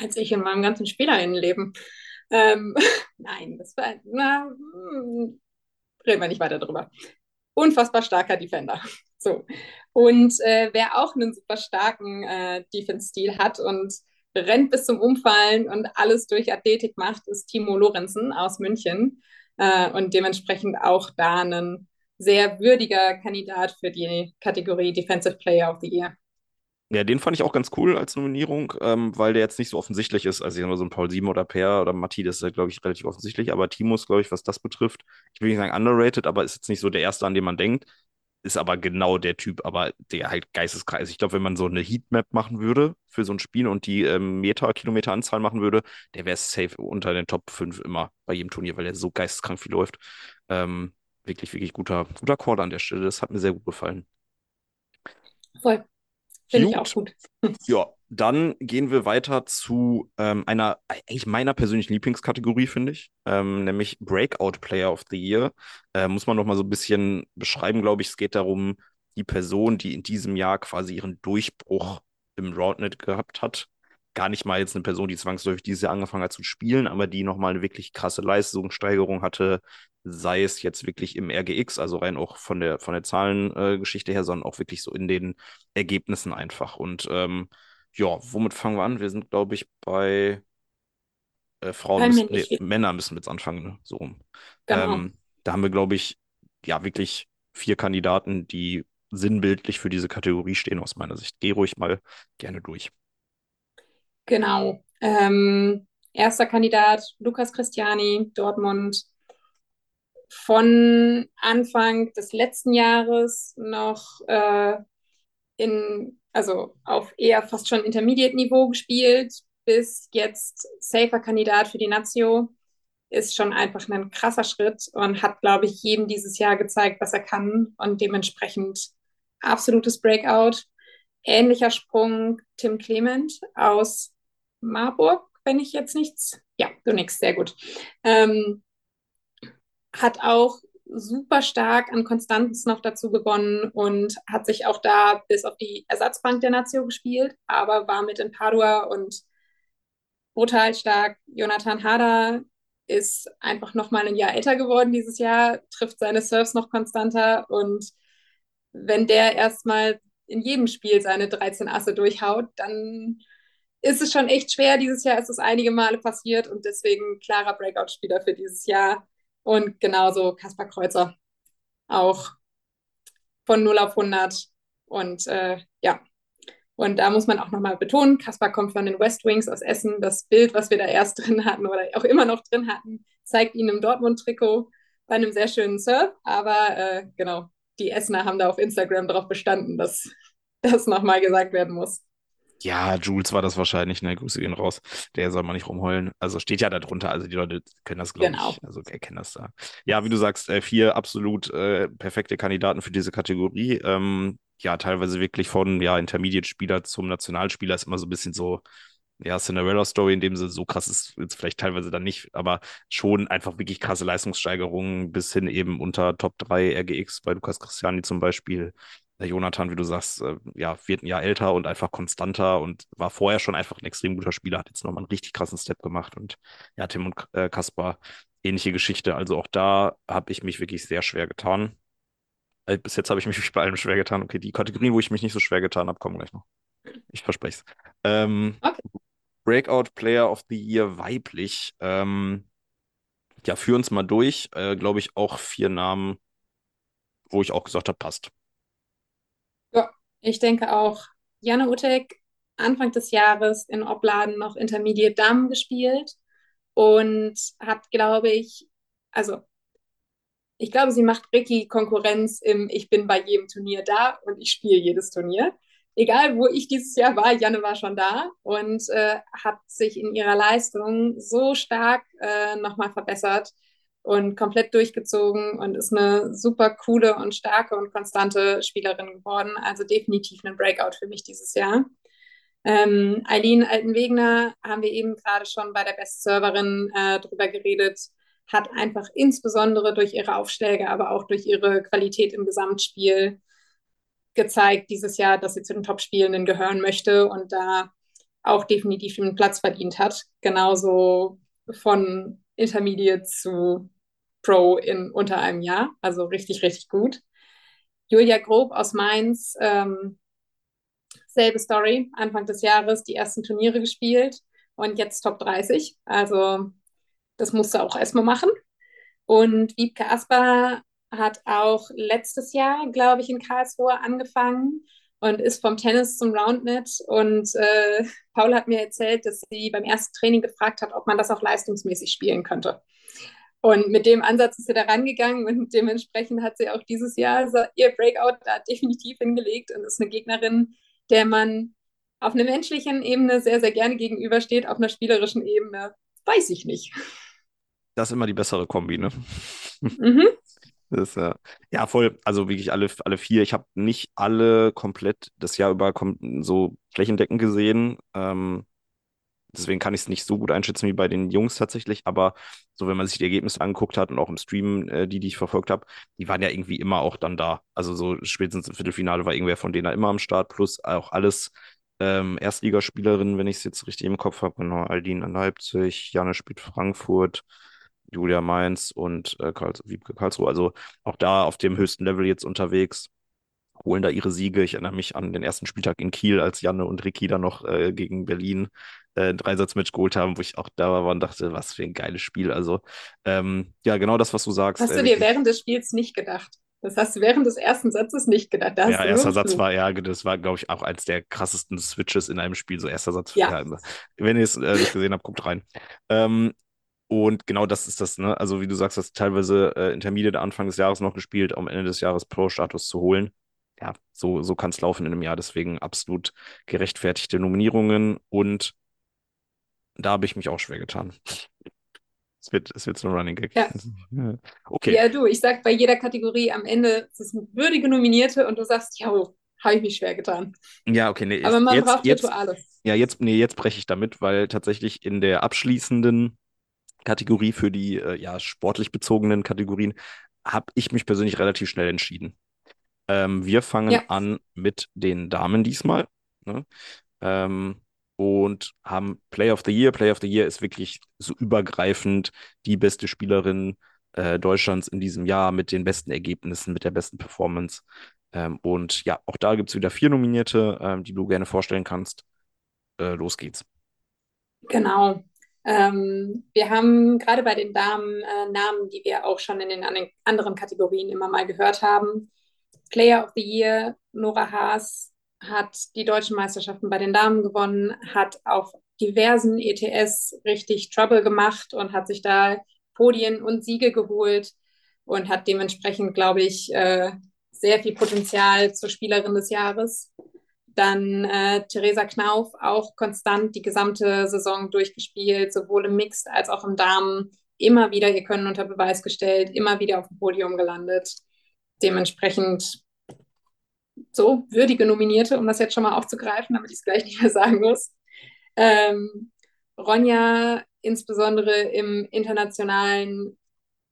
Als ich in meinem ganzen Spielerinnenleben. Ähm, *laughs* nein, das war. Na, hm, reden wir nicht weiter drüber. Unfassbar starker Defender. *laughs* So. Und äh, wer auch einen super starken äh, Defense-Stil hat und rennt bis zum Umfallen und alles durch Athletik macht, ist Timo Lorenzen aus München. Äh, und dementsprechend auch da ein sehr würdiger Kandidat für die Kategorie Defensive Player of the Year. Ja, den fand ich auch ganz cool als Nominierung, ähm, weil der jetzt nicht so offensichtlich ist. Also, ich sag mal, so ein Paul Sieben oder Per oder Matti, das ist, ja, glaube ich, relativ offensichtlich. Aber Timo ist, glaube ich, was das betrifft, ich will nicht sagen underrated, aber ist jetzt nicht so der Erste, an den man denkt. Ist aber genau der Typ, aber der halt geisteskrank ist. Ich glaube, wenn man so eine Heatmap machen würde für so ein Spiel und die ähm, Meter, Kilometeranzahl machen würde, der wäre safe unter den Top 5 immer bei jedem Turnier, weil der so geisteskrank viel läuft. Ähm, wirklich, wirklich guter, guter Call an der Stelle. Das hat mir sehr gut gefallen. Voll. Finde ich auch gut. *laughs* Ja, dann gehen wir weiter zu ähm, einer, eigentlich meiner persönlichen Lieblingskategorie, finde ich, ähm, nämlich Breakout Player of the Year. Äh, muss man noch mal so ein bisschen beschreiben, glaube ich. Es geht darum, die Person, die in diesem Jahr quasi ihren Durchbruch im Roundnet gehabt hat. Gar nicht mal jetzt eine Person, die zwangsläufig dieses Jahr angefangen hat zu spielen, aber die nochmal eine wirklich krasse Leistungssteigerung hatte, sei es jetzt wirklich im RGX, also rein auch von der, von der Zahlengeschichte äh, her, sondern auch wirklich so in den Ergebnissen einfach. Und ähm, ja, womit fangen wir an? Wir sind, glaube ich, bei äh, Frauen, müssen, nee, Männer müssen wir jetzt anfangen, ne? so rum. Genau. Ähm, da haben wir, glaube ich, ja, wirklich vier Kandidaten, die sinnbildlich für diese Kategorie stehen, aus meiner Sicht. Geh ruhig mal gerne durch. Genau. Ähm, erster Kandidat Lukas Christiani, Dortmund, von Anfang des letzten Jahres noch äh, in, also auf eher fast schon Intermediate-Niveau gespielt, bis jetzt safer Kandidat für die Nazio. Ist schon einfach ein krasser Schritt und hat, glaube ich, jedem dieses Jahr gezeigt, was er kann und dementsprechend absolutes Breakout. Ähnlicher Sprung Tim Clement aus Marburg, wenn ich jetzt nichts. Ja, du nix, sehr gut. Ähm, hat auch super stark an Konstanz noch dazu gewonnen und hat sich auch da bis auf die Ersatzbank der Nazio gespielt, aber war mit in Padua und brutal stark. Jonathan Hader ist einfach noch mal ein Jahr älter geworden dieses Jahr, trifft seine Serves noch konstanter und wenn der erstmal in jedem Spiel seine 13 Asse durchhaut, dann ist es schon echt schwer. Dieses Jahr ist es einige Male passiert und deswegen klarer Breakout-Spieler für dieses Jahr. Und genauso Kaspar Kreuzer auch von 0 auf 100. Und äh, ja, und da muss man auch nochmal betonen, Kaspar kommt von den West Wings aus Essen. Das Bild, was wir da erst *laughs* drin hatten oder auch immer noch drin hatten, zeigt ihn im Dortmund-Trikot bei einem sehr schönen Surf. Aber äh, genau, die Essener haben da auf Instagram darauf bestanden, dass das nochmal gesagt werden muss. Ja, Jules war das wahrscheinlich, ne? Grüße gehen raus. Der soll mal nicht rumheulen. Also steht ja da drunter, also die Leute können das, glaube genau. ich. Also erkennen das da. Ja, wie du sagst, äh, vier absolut äh, perfekte Kandidaten für diese Kategorie. Ähm, ja, teilweise wirklich von ja, Intermediate-Spieler zum Nationalspieler ist immer so ein bisschen so, ja, Cinderella-Story, in dem sie so krass ist, jetzt vielleicht teilweise dann nicht, aber schon einfach wirklich krasse Leistungssteigerungen bis hin eben unter Top 3 RGX bei Lukas Christiani zum Beispiel der Jonathan, wie du sagst, äh, ja, wird ein Jahr älter und einfach konstanter und war vorher schon einfach ein extrem guter Spieler, hat jetzt nochmal einen richtig krassen Step gemacht und ja, Tim und äh, Kaspar, ähnliche Geschichte. Also auch da habe ich mich wirklich sehr schwer getan. Äh, bis jetzt habe ich mich bei allem schwer getan. Okay, die Kategorien, wo ich mich nicht so schwer getan habe, kommen gleich noch. Ich verspreche es. Ähm, okay. Breakout Player of the Year weiblich. Ähm, ja, führ uns mal durch. Äh, Glaube ich auch vier Namen, wo ich auch gesagt habe, passt. Ich denke auch, Janne Utek Anfang des Jahres in Opladen noch Intermediate Damen gespielt und hat, glaube ich, also ich glaube, sie macht Ricky Konkurrenz im Ich bin bei jedem Turnier da und ich spiele jedes Turnier. Egal, wo ich dieses Jahr war, Janne war schon da und äh, hat sich in ihrer Leistung so stark äh, nochmal verbessert und komplett durchgezogen und ist eine super coole und starke und konstante Spielerin geworden. Also definitiv ein Breakout für mich dieses Jahr. Ähm, Eileen Altenwegner haben wir eben gerade schon bei der Bestserverin äh, drüber geredet, hat einfach insbesondere durch ihre Aufschläge, aber auch durch ihre Qualität im Gesamtspiel gezeigt dieses Jahr, dass sie zu den Top-Spielenden gehören möchte und da auch definitiv einen Platz verdient hat. Genauso von Intermediate zu Pro in unter einem Jahr. Also richtig, richtig gut. Julia Grob aus Mainz, ähm, selbe Story, Anfang des Jahres die ersten Turniere gespielt und jetzt Top 30. Also das musste auch erstmal machen. Und Wiebke Asper hat auch letztes Jahr, glaube ich, in Karlsruhe angefangen und ist vom Tennis zum Roundnet. Und äh, Paul hat mir erzählt, dass sie beim ersten Training gefragt hat, ob man das auch leistungsmäßig spielen könnte. Und mit dem Ansatz ist sie da rangegangen und dementsprechend hat sie auch dieses Jahr ihr Breakout da *laughs* definitiv hingelegt und ist eine Gegnerin, der man auf einer menschlichen Ebene sehr, sehr gerne gegenübersteht, auf einer spielerischen Ebene weiß ich nicht. Das ist immer die bessere Kombi, ne? Mhm. *laughs* Das, äh, ja, voll. Also wirklich alle, alle vier. Ich habe nicht alle komplett das Jahr über so flächendeckend gesehen. Ähm, deswegen kann ich es nicht so gut einschätzen wie bei den Jungs tatsächlich. Aber so, wenn man sich die Ergebnisse angeguckt hat und auch im Stream, äh, die, die ich verfolgt habe, die waren ja irgendwie immer auch dann da. Also so spätestens im Viertelfinale war irgendwer von denen immer am Start, plus auch alles ähm, Erstligaspielerinnen, wenn ich es jetzt richtig im Kopf habe. Genau, Aldin an Leipzig, Janne spielt Frankfurt. Julia Mainz und äh, Karls Wiebke Karlsruhe. Also auch da auf dem höchsten Level jetzt unterwegs holen da ihre Siege. Ich erinnere mich an den ersten Spieltag in Kiel, als Janne und Ricky da noch äh, gegen Berlin äh, Dreisatzmatch geholt haben, wo ich auch da war und dachte, was für ein geiles Spiel. Also ähm, ja, genau das, was du sagst. Hast du äh, dir während des Spiels nicht gedacht? Das hast du während des ersten Satzes nicht gedacht. ja, erster Satz war, ja, das war, glaube ich, auch eins der krassesten Switches in einem Spiel. So erster Satz. Ja. ja wenn ihr es äh, nicht gesehen habt, guckt rein. Ähm, und genau das ist das, ne? Also, wie du sagst, hast teilweise äh, Intermediate Anfang des Jahres noch gespielt, um Ende des Jahres Pro-Status zu holen. Ja, so, so kann es laufen in einem Jahr. Deswegen absolut gerechtfertigte Nominierungen. Und da habe ich mich auch schwer getan. Es wird, es wird so ein Running Gag. Ja. *laughs* Okay. Ja, du, ich sag bei jeder Kategorie am Ende, es ist eine würdige Nominierte und du sagst, ja, habe ich mich schwer getan. Ja, okay, nee. Aber man jetzt, braucht jetzt, Rituales. Ja, jetzt, nee, jetzt breche ich damit, weil tatsächlich in der abschließenden Kategorie für die äh, ja, sportlich bezogenen Kategorien habe ich mich persönlich relativ schnell entschieden. Ähm, wir fangen ja. an mit den Damen diesmal. Ne? Ähm, und haben Play of the Year. Play of the Year ist wirklich so übergreifend die beste Spielerin äh, Deutschlands in diesem Jahr mit den besten Ergebnissen, mit der besten Performance. Ähm, und ja, auch da gibt es wieder vier Nominierte, ähm, die du gerne vorstellen kannst. Äh, los geht's. Genau. Ähm, wir haben gerade bei den Damen äh, Namen, die wir auch schon in den anderen Kategorien immer mal gehört haben. Player of the Year, Nora Haas, hat die deutschen Meisterschaften bei den Damen gewonnen, hat auf diversen ETS richtig Trouble gemacht und hat sich da Podien und Siege geholt und hat dementsprechend, glaube ich, äh, sehr viel Potenzial zur Spielerin des Jahres. Dann äh, Theresa Knauf auch konstant die gesamte Saison durchgespielt, sowohl im Mixed als auch im Damen. Immer wieder ihr Können unter Beweis gestellt, immer wieder auf dem Podium gelandet. Dementsprechend so würdige Nominierte, um das jetzt schon mal aufzugreifen, damit ich es gleich nicht mehr sagen muss. Ähm, Ronja insbesondere im internationalen,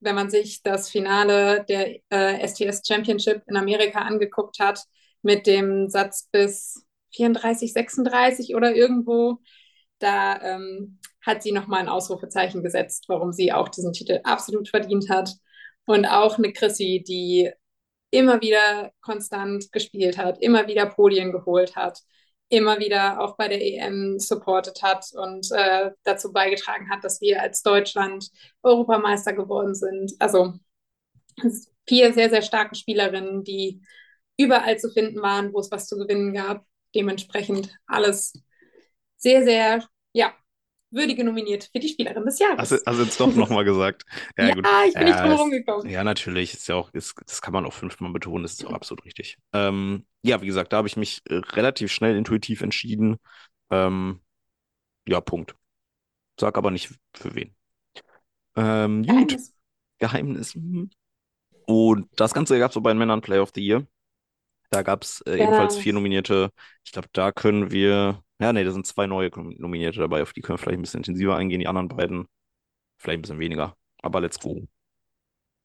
wenn man sich das Finale der äh, STS Championship in Amerika angeguckt hat, mit dem Satz bis 34, 36 oder irgendwo. Da ähm, hat sie nochmal ein Ausrufezeichen gesetzt, warum sie auch diesen Titel absolut verdient hat. Und auch eine Chrissy, die immer wieder konstant gespielt hat, immer wieder Podien geholt hat, immer wieder auch bei der EM supportet hat und äh, dazu beigetragen hat, dass wir als Deutschland Europameister geworden sind. Also vier sehr, sehr starke Spielerinnen, die überall zu finden waren, wo es was zu gewinnen gab. Dementsprechend alles sehr, sehr, ja, würdige nominiert für die Spielerin des Jahres. Also, also jetzt doch nochmal gesagt. *laughs* Ja, ja gut. ich bin nicht drum herum gekommen. Ja, natürlich. Ist ja auch, ist, das kann man auch fünfmal betonen, das ist auch absolut richtig. Ähm, ja, wie gesagt, da habe ich mich äh, relativ schnell intuitiv entschieden. Ähm, ja, Punkt. Sag aber nicht für wen. Ähm, gut. Geheimnis. Geheimnis. Mhm. Und das Ganze gab es so bei den Männern Play of the Year. Da gab es äh, ebenfalls vier Nominierte. Ich glaube, da können wir. Ja, nee, da sind zwei neue Nominierte dabei, auf die können wir vielleicht ein bisschen intensiver eingehen. Die anderen beiden vielleicht ein bisschen weniger. Aber let's go.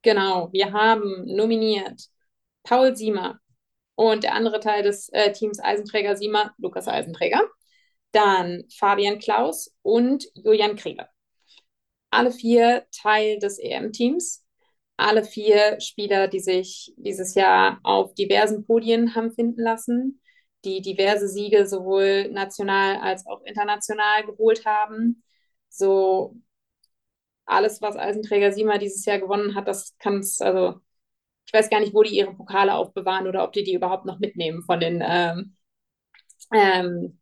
Genau, wir haben nominiert Paul Siemer Und der andere Teil des äh, Teams Eisenträger Siemer, Lukas Eisenträger. Dann Fabian Klaus und Julian Krieger. Alle vier Teil des EM-Teams. Alle vier Spieler, die sich dieses Jahr auf diversen Podien haben finden lassen, die diverse Siege sowohl national als auch international geholt haben. So alles, was Eisenträger Sima dieses Jahr gewonnen hat, das kann es, also ich weiß gar nicht, wo die ihre Pokale aufbewahren oder ob die die überhaupt noch mitnehmen von den, ähm, ähm,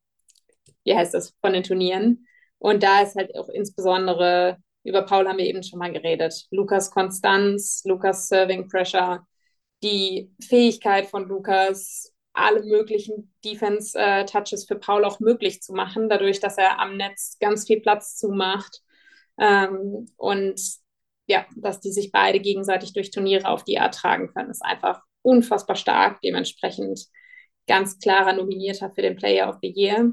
wie heißt das, von den Turnieren. Und da ist halt auch insbesondere, über Paul haben wir eben schon mal geredet, Lukas Konstanz, Lukas Serving Pressure, die Fähigkeit von Lukas, alle möglichen Defense-Touches für Paul auch möglich zu machen, dadurch, dass er am Netz ganz viel Platz zumacht. Ähm, und ja, dass die sich beide gegenseitig durch Turniere auf die Art tragen können, ist einfach unfassbar stark. Dementsprechend ganz klarer Nominierter für den Player of the Year.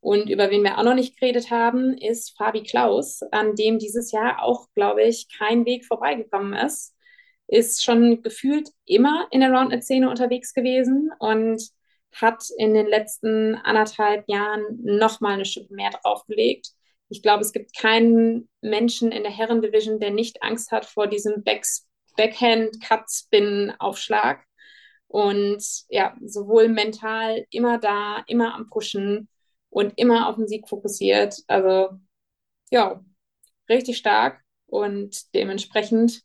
Und über wen wir auch noch nicht geredet haben, ist Fabi Klaus, an dem dieses Jahr auch, glaube ich, kein Weg vorbeigekommen ist. Ist schon gefühlt immer in der Roundnet-Szene unterwegs gewesen und hat in den letzten anderthalb Jahren nochmal eine Schippe mehr draufgelegt. Ich glaube, es gibt keinen Menschen in der Herrendivision, der nicht Angst hat vor diesem Back Backhand-Cut-Spin-Aufschlag. Und ja, sowohl mental immer da, immer am Pushen und immer auf den Sieg fokussiert. Also ja, richtig stark und dementsprechend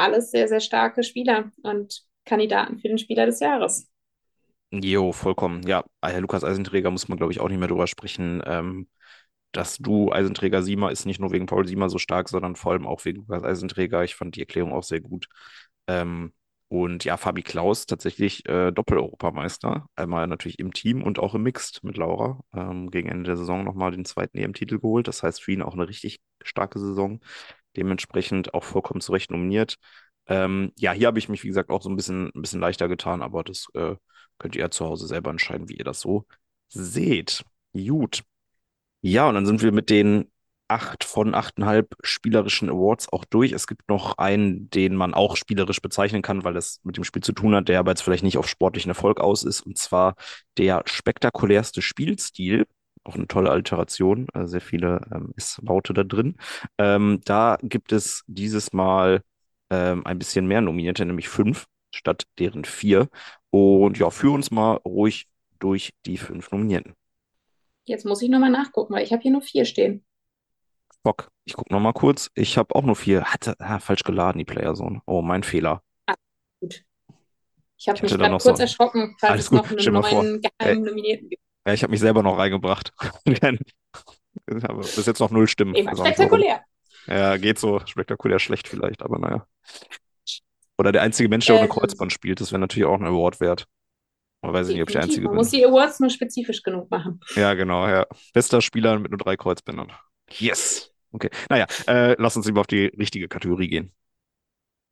alles sehr, sehr starke Spieler und Kandidaten für den Spieler des Jahres. Jo, vollkommen. Ja, Lukas Eisenträger muss man, glaube ich, auch nicht mehr drüber sprechen. Ähm, das Du Eisenträger Siemer ist nicht nur wegen Paul Siemer so stark, sondern vor allem auch wegen Lukas Eisenträger. Ich fand die Erklärung auch sehr gut. Ähm, und ja, Fabi Klaus tatsächlich äh, Doppel-Europameister. Einmal natürlich im Team und auch im Mixed mit Laura. Ähm, gegen Ende der Saison nochmal den zweiten EM-Titel geholt. Das heißt für ihn auch eine richtig starke Saison. Dementsprechend auch vollkommen zu Recht nominiert. Ähm, ja, hier habe ich mich, wie gesagt, auch so ein bisschen, ein bisschen leichter getan, aber das äh, könnt ihr ja zu Hause selber entscheiden, wie ihr das so seht. Gut. Ja, und dann sind wir mit den acht von achteinhalb spielerischen Awards auch durch. Es gibt noch einen, den man auch spielerisch bezeichnen kann, weil es mit dem Spiel zu tun hat, der aber jetzt vielleicht nicht auf sportlichen Erfolg aus ist, und zwar der spektakulärste Spielstil. Auch eine tolle Alteration, äh, sehr viele ähm, S-Laute da drin. Ähm, da gibt es dieses Mal ähm, ein bisschen mehr Nominierte, nämlich fünf statt deren vier. Und ja, führ uns mal ruhig durch die fünf Nominierten. Jetzt muss ich nochmal nachgucken, weil ich habe hier nur vier stehen. Bock, ich gucke nochmal kurz. Ich habe auch nur vier. Hatte ah, falsch geladen, die Playerzone. Oh, mein Fehler. Ah, gut. Ich habe mich gerade kurz so... erschrocken, falls Alles es gut. noch einen neuen geheimen Nominierten gibt. Ja, ich habe mich selber noch reingebracht. *laughs* ich habe bis jetzt noch null Stimmen. Immer spektakulär. Ja, geht so. Spektakulär schlecht vielleicht, aber naja. Oder der einzige Mensch, der ähm, ohne Kreuzband spielt, das wäre natürlich auch ein Award wert. Man weiß nicht, ob ich der Einzige Man bin. muss die Awards nur spezifisch genug machen. Ja, genau, ja. Bester Spieler mit nur drei Kreuzbändern. Yes. Okay. Naja, äh, lass uns lieber auf die richtige Kategorie gehen.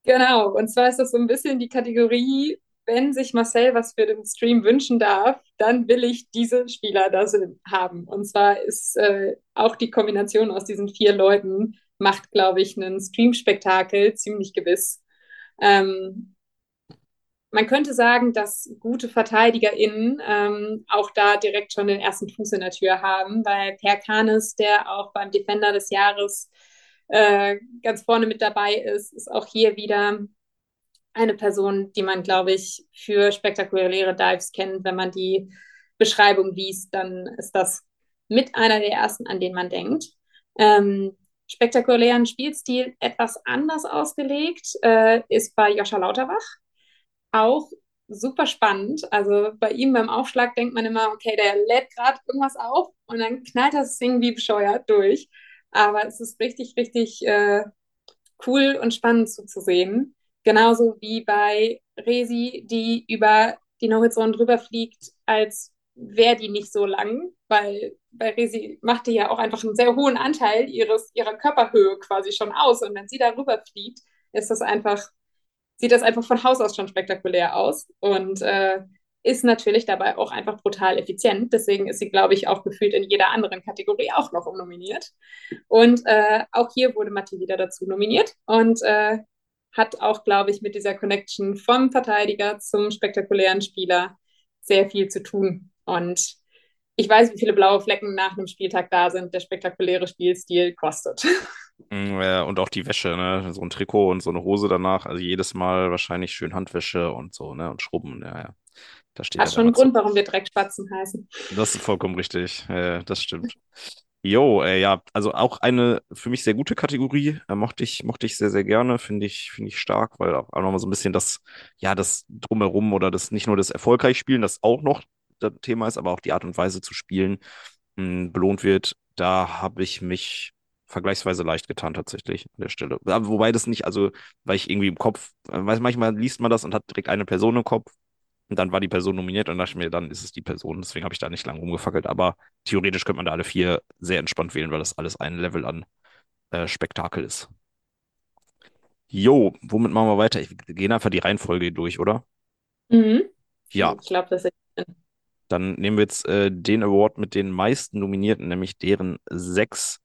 Genau. Und zwar ist das so ein bisschen die Kategorie, wenn sich Marcel was für den Stream wünschen darf, dann will ich diese Spieler da haben. Und zwar ist äh, auch die Kombination aus diesen vier Leuten macht, glaube ich, einen Stream-Spektakel ziemlich gewiss. Ähm, man könnte sagen, dass gute VerteidigerInnen ähm, auch da direkt schon den ersten Fuß in der Tür haben, weil Per Kanes, der auch beim Defender des Jahres äh, ganz vorne mit dabei ist, ist auch hier wieder eine Person, die man, glaube ich, für spektakuläre Dives kennt. Wenn man die Beschreibung liest, dann ist das mit einer der ersten, an den man denkt. Ähm, spektakulären Spielstil etwas anders ausgelegt äh, ist bei Joscha Lauterbach. Auch super spannend. Also bei ihm beim Aufschlag denkt man immer, okay, der lädt gerade irgendwas auf und dann knallt das Ding wie bescheuert durch. Aber es ist richtig, richtig äh, cool und spannend zuzusehen. Genauso wie bei Resi, die über die No-Hit-Zone drüber fliegt, als wäre die nicht so lang, weil bei Resi macht die ja auch einfach einen sehr hohen Anteil ihres, ihrer Körperhöhe quasi schon aus. Und wenn sie darüber fliegt, ist das einfach, sieht das einfach von Haus aus schon spektakulär aus und äh, ist natürlich dabei auch einfach brutal effizient. Deswegen ist sie, glaube ich, auch gefühlt in jeder anderen Kategorie auch noch nominiert. Und äh, auch hier wurde Matti wieder dazu nominiert und äh, hat auch, glaube ich, mit dieser Connection vom Verteidiger zum spektakulären Spieler sehr viel zu tun. Und ich weiß, wie viele blaue Flecken nach einem Spieltag da sind, der spektakuläre Spielstil kostet. *laughs* Mm, ja, und auch die Wäsche, ne? So ein Trikot und so eine Hose danach. Also jedes Mal wahrscheinlich schön Handwäsche und so, ne? Und Schrubben, ja, ja. Da steht Hat schon einen Grund, warum wir Dreckspatzen heißen. Das ist vollkommen richtig. Ja, das stimmt. *laughs* Jo, äh, ja, also auch eine für mich sehr gute Kategorie. Äh, mochte ich, mochte ich sehr, sehr gerne. Finde ich, finde ich stark, weil auch nochmal so ein bisschen das, ja, das Drumherum oder das nicht nur das erfolgreich Spielen, das auch noch das Thema ist, aber auch die Art und Weise zu spielen mh, hm, belohnt wird. Da habe ich mich vergleichsweise leicht getan tatsächlich an der Stelle. Wobei das nicht, also, weil ich irgendwie im Kopf, äh, weiß manchmal liest man das und hat direkt eine Person im Kopf und dann war die Person nominiert und dachte ich mir, dann ist es die Person. Deswegen habe ich da nicht lange rumgefackelt. Aber theoretisch könnte man da alle vier sehr entspannt wählen, weil das alles ein Level an äh, Spektakel ist. Jo, womit machen wir weiter? Ich gehe einfach die Reihenfolge durch, oder? Mhm. Ja. Ich glaube, das ist. Dann nehmen wir jetzt äh, den Award mit den meisten Nominierten, nämlich deren sechs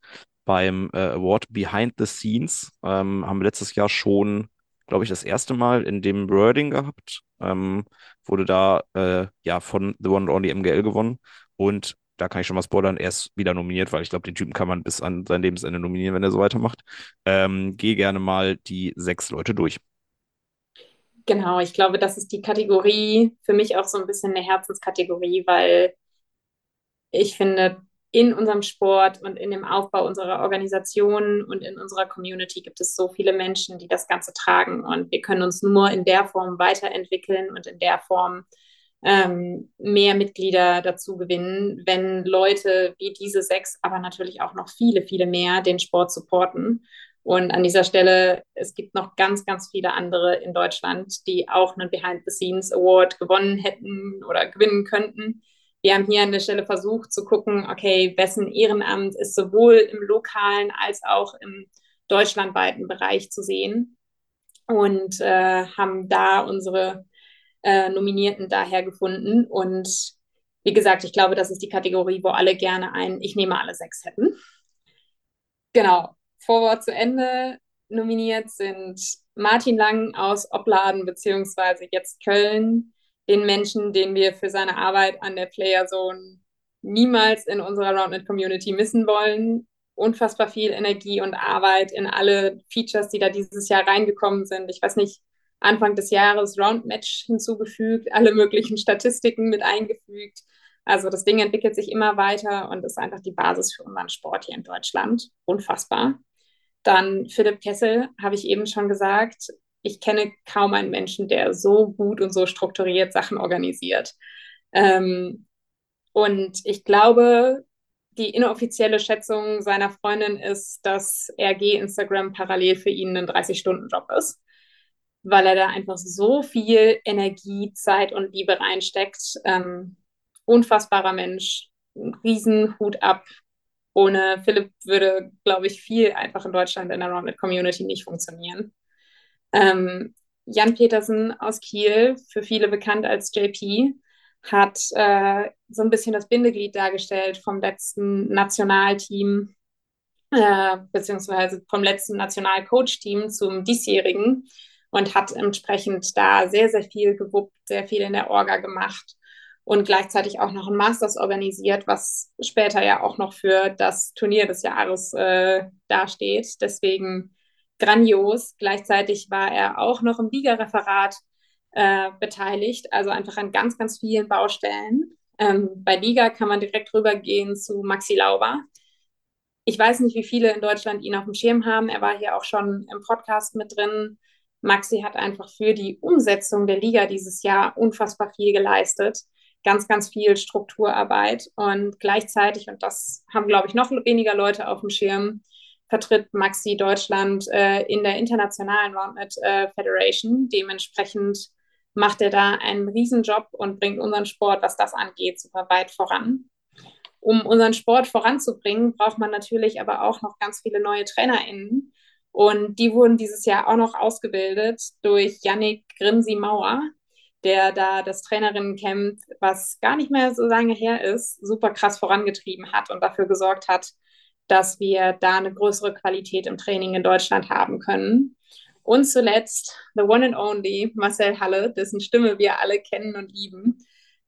beim äh, Award Behind the Scenes. Ähm, haben wir letztes Jahr schon, glaube ich, das erste Mal in dem Wording gehabt. Ähm, wurde da äh, ja von The One and Only MGL gewonnen. Und da kann ich schon mal spoilern, er ist wieder nominiert, weil ich glaube, den Typen kann man bis an sein Lebensende nominieren, wenn er so weitermacht. Ähm, Gehe gerne mal die sechs Leute durch. Genau, ich glaube, das ist die Kategorie für mich auch so ein bisschen eine Herzenskategorie, weil ich finde, in unserem Sport und in dem Aufbau unserer Organisation und in unserer Community gibt es so viele Menschen, die das Ganze tragen. Und wir können uns nur in der Form weiterentwickeln und in der Form ähm, mehr Mitglieder dazu gewinnen, wenn Leute wie diese sechs, aber natürlich auch noch viele, viele mehr den Sport supporten. Und an dieser Stelle, es gibt noch ganz, ganz viele andere in Deutschland, die auch einen Behind-the-Scenes Award gewonnen hätten oder gewinnen könnten wir haben hier an der Stelle versucht zu gucken, okay, wessen Ehrenamt ist sowohl im lokalen als auch im deutschlandweiten Bereich zu sehen und äh, haben da unsere äh, Nominierten daher gefunden. Und wie gesagt, ich glaube, das ist die Kategorie, wo alle gerne ein Ich nehme alle sechs hätten. Genau. Vorwort zu Ende nominiert sind Martin Lang aus Opladen beziehungsweise jetzt Köln, den Menschen, den wir für seine Arbeit an der Player Zone niemals in unserer Roundnet Community missen wollen. Unfassbar viel Energie und Arbeit in alle Features, die da dieses Jahr reingekommen sind. Ich weiß nicht, Anfang des Jahres Roundmatch hinzugefügt, alle möglichen Statistiken mit eingefügt. Also das Ding entwickelt sich immer weiter und ist einfach die Basis für unseren Sport hier in Deutschland. Unfassbar. Dann Philipp Kessel, habe ich eben schon gesagt, ich kenne kaum einen Menschen, der so gut und so strukturiert Sachen organisiert. Ähm, und ich glaube, die inoffizielle Schätzung seiner Freundin ist, dass RG Instagram parallel für ihn ein 30-Stunden-Job ist, weil er da einfach so viel Energie, Zeit und Liebe reinsteckt. Ähm, unfassbarer Mensch, Riesenhut ab. Ohne Philipp würde, glaube ich, viel einfach in Deutschland in der Rounded Community nicht funktionieren. Ähm, Jan Petersen aus Kiel, für viele bekannt als JP, hat äh, so ein bisschen das Bindeglied dargestellt vom letzten Nationalteam, äh, beziehungsweise vom letzten Nationalcoach-Team zum diesjährigen und hat entsprechend da sehr, sehr viel gewuppt, sehr viel in der Orga gemacht und gleichzeitig auch noch ein Masters organisiert, was später ja auch noch für das Turnier des Jahres äh, dasteht. Deswegen grandios. Gleichzeitig war er auch noch im Liga-Referat äh, beteiligt, also einfach an ganz, ganz vielen Baustellen. Ähm, bei Liga kann man direkt rübergehen zu Maxi Lauber. Ich weiß nicht, wie viele in Deutschland ihn auf dem Schirm haben. Er war hier auch schon im Podcast mit drin. Maxi hat einfach für die Umsetzung der Liga dieses Jahr unfassbar viel geleistet. Ganz, ganz viel Strukturarbeit und gleichzeitig, und das haben, glaube ich, noch weniger Leute auf dem Schirm, vertritt Maxi Deutschland äh, in der internationalen Roundnet äh, Federation. Dementsprechend macht er da einen Riesenjob und bringt unseren Sport, was das angeht, super weit voran. Um unseren Sport voranzubringen, braucht man natürlich aber auch noch ganz viele neue TrainerInnen. Und die wurden dieses Jahr auch noch ausgebildet durch Yannick Grinsi-Mauer, der da das Trainerinnencamp, was gar nicht mehr so lange her ist, super krass vorangetrieben hat und dafür gesorgt hat, dass wir da eine größere Qualität im Training in Deutschland haben können. Und zuletzt the one and only Marcel Halle, dessen Stimme wir alle kennen und lieben,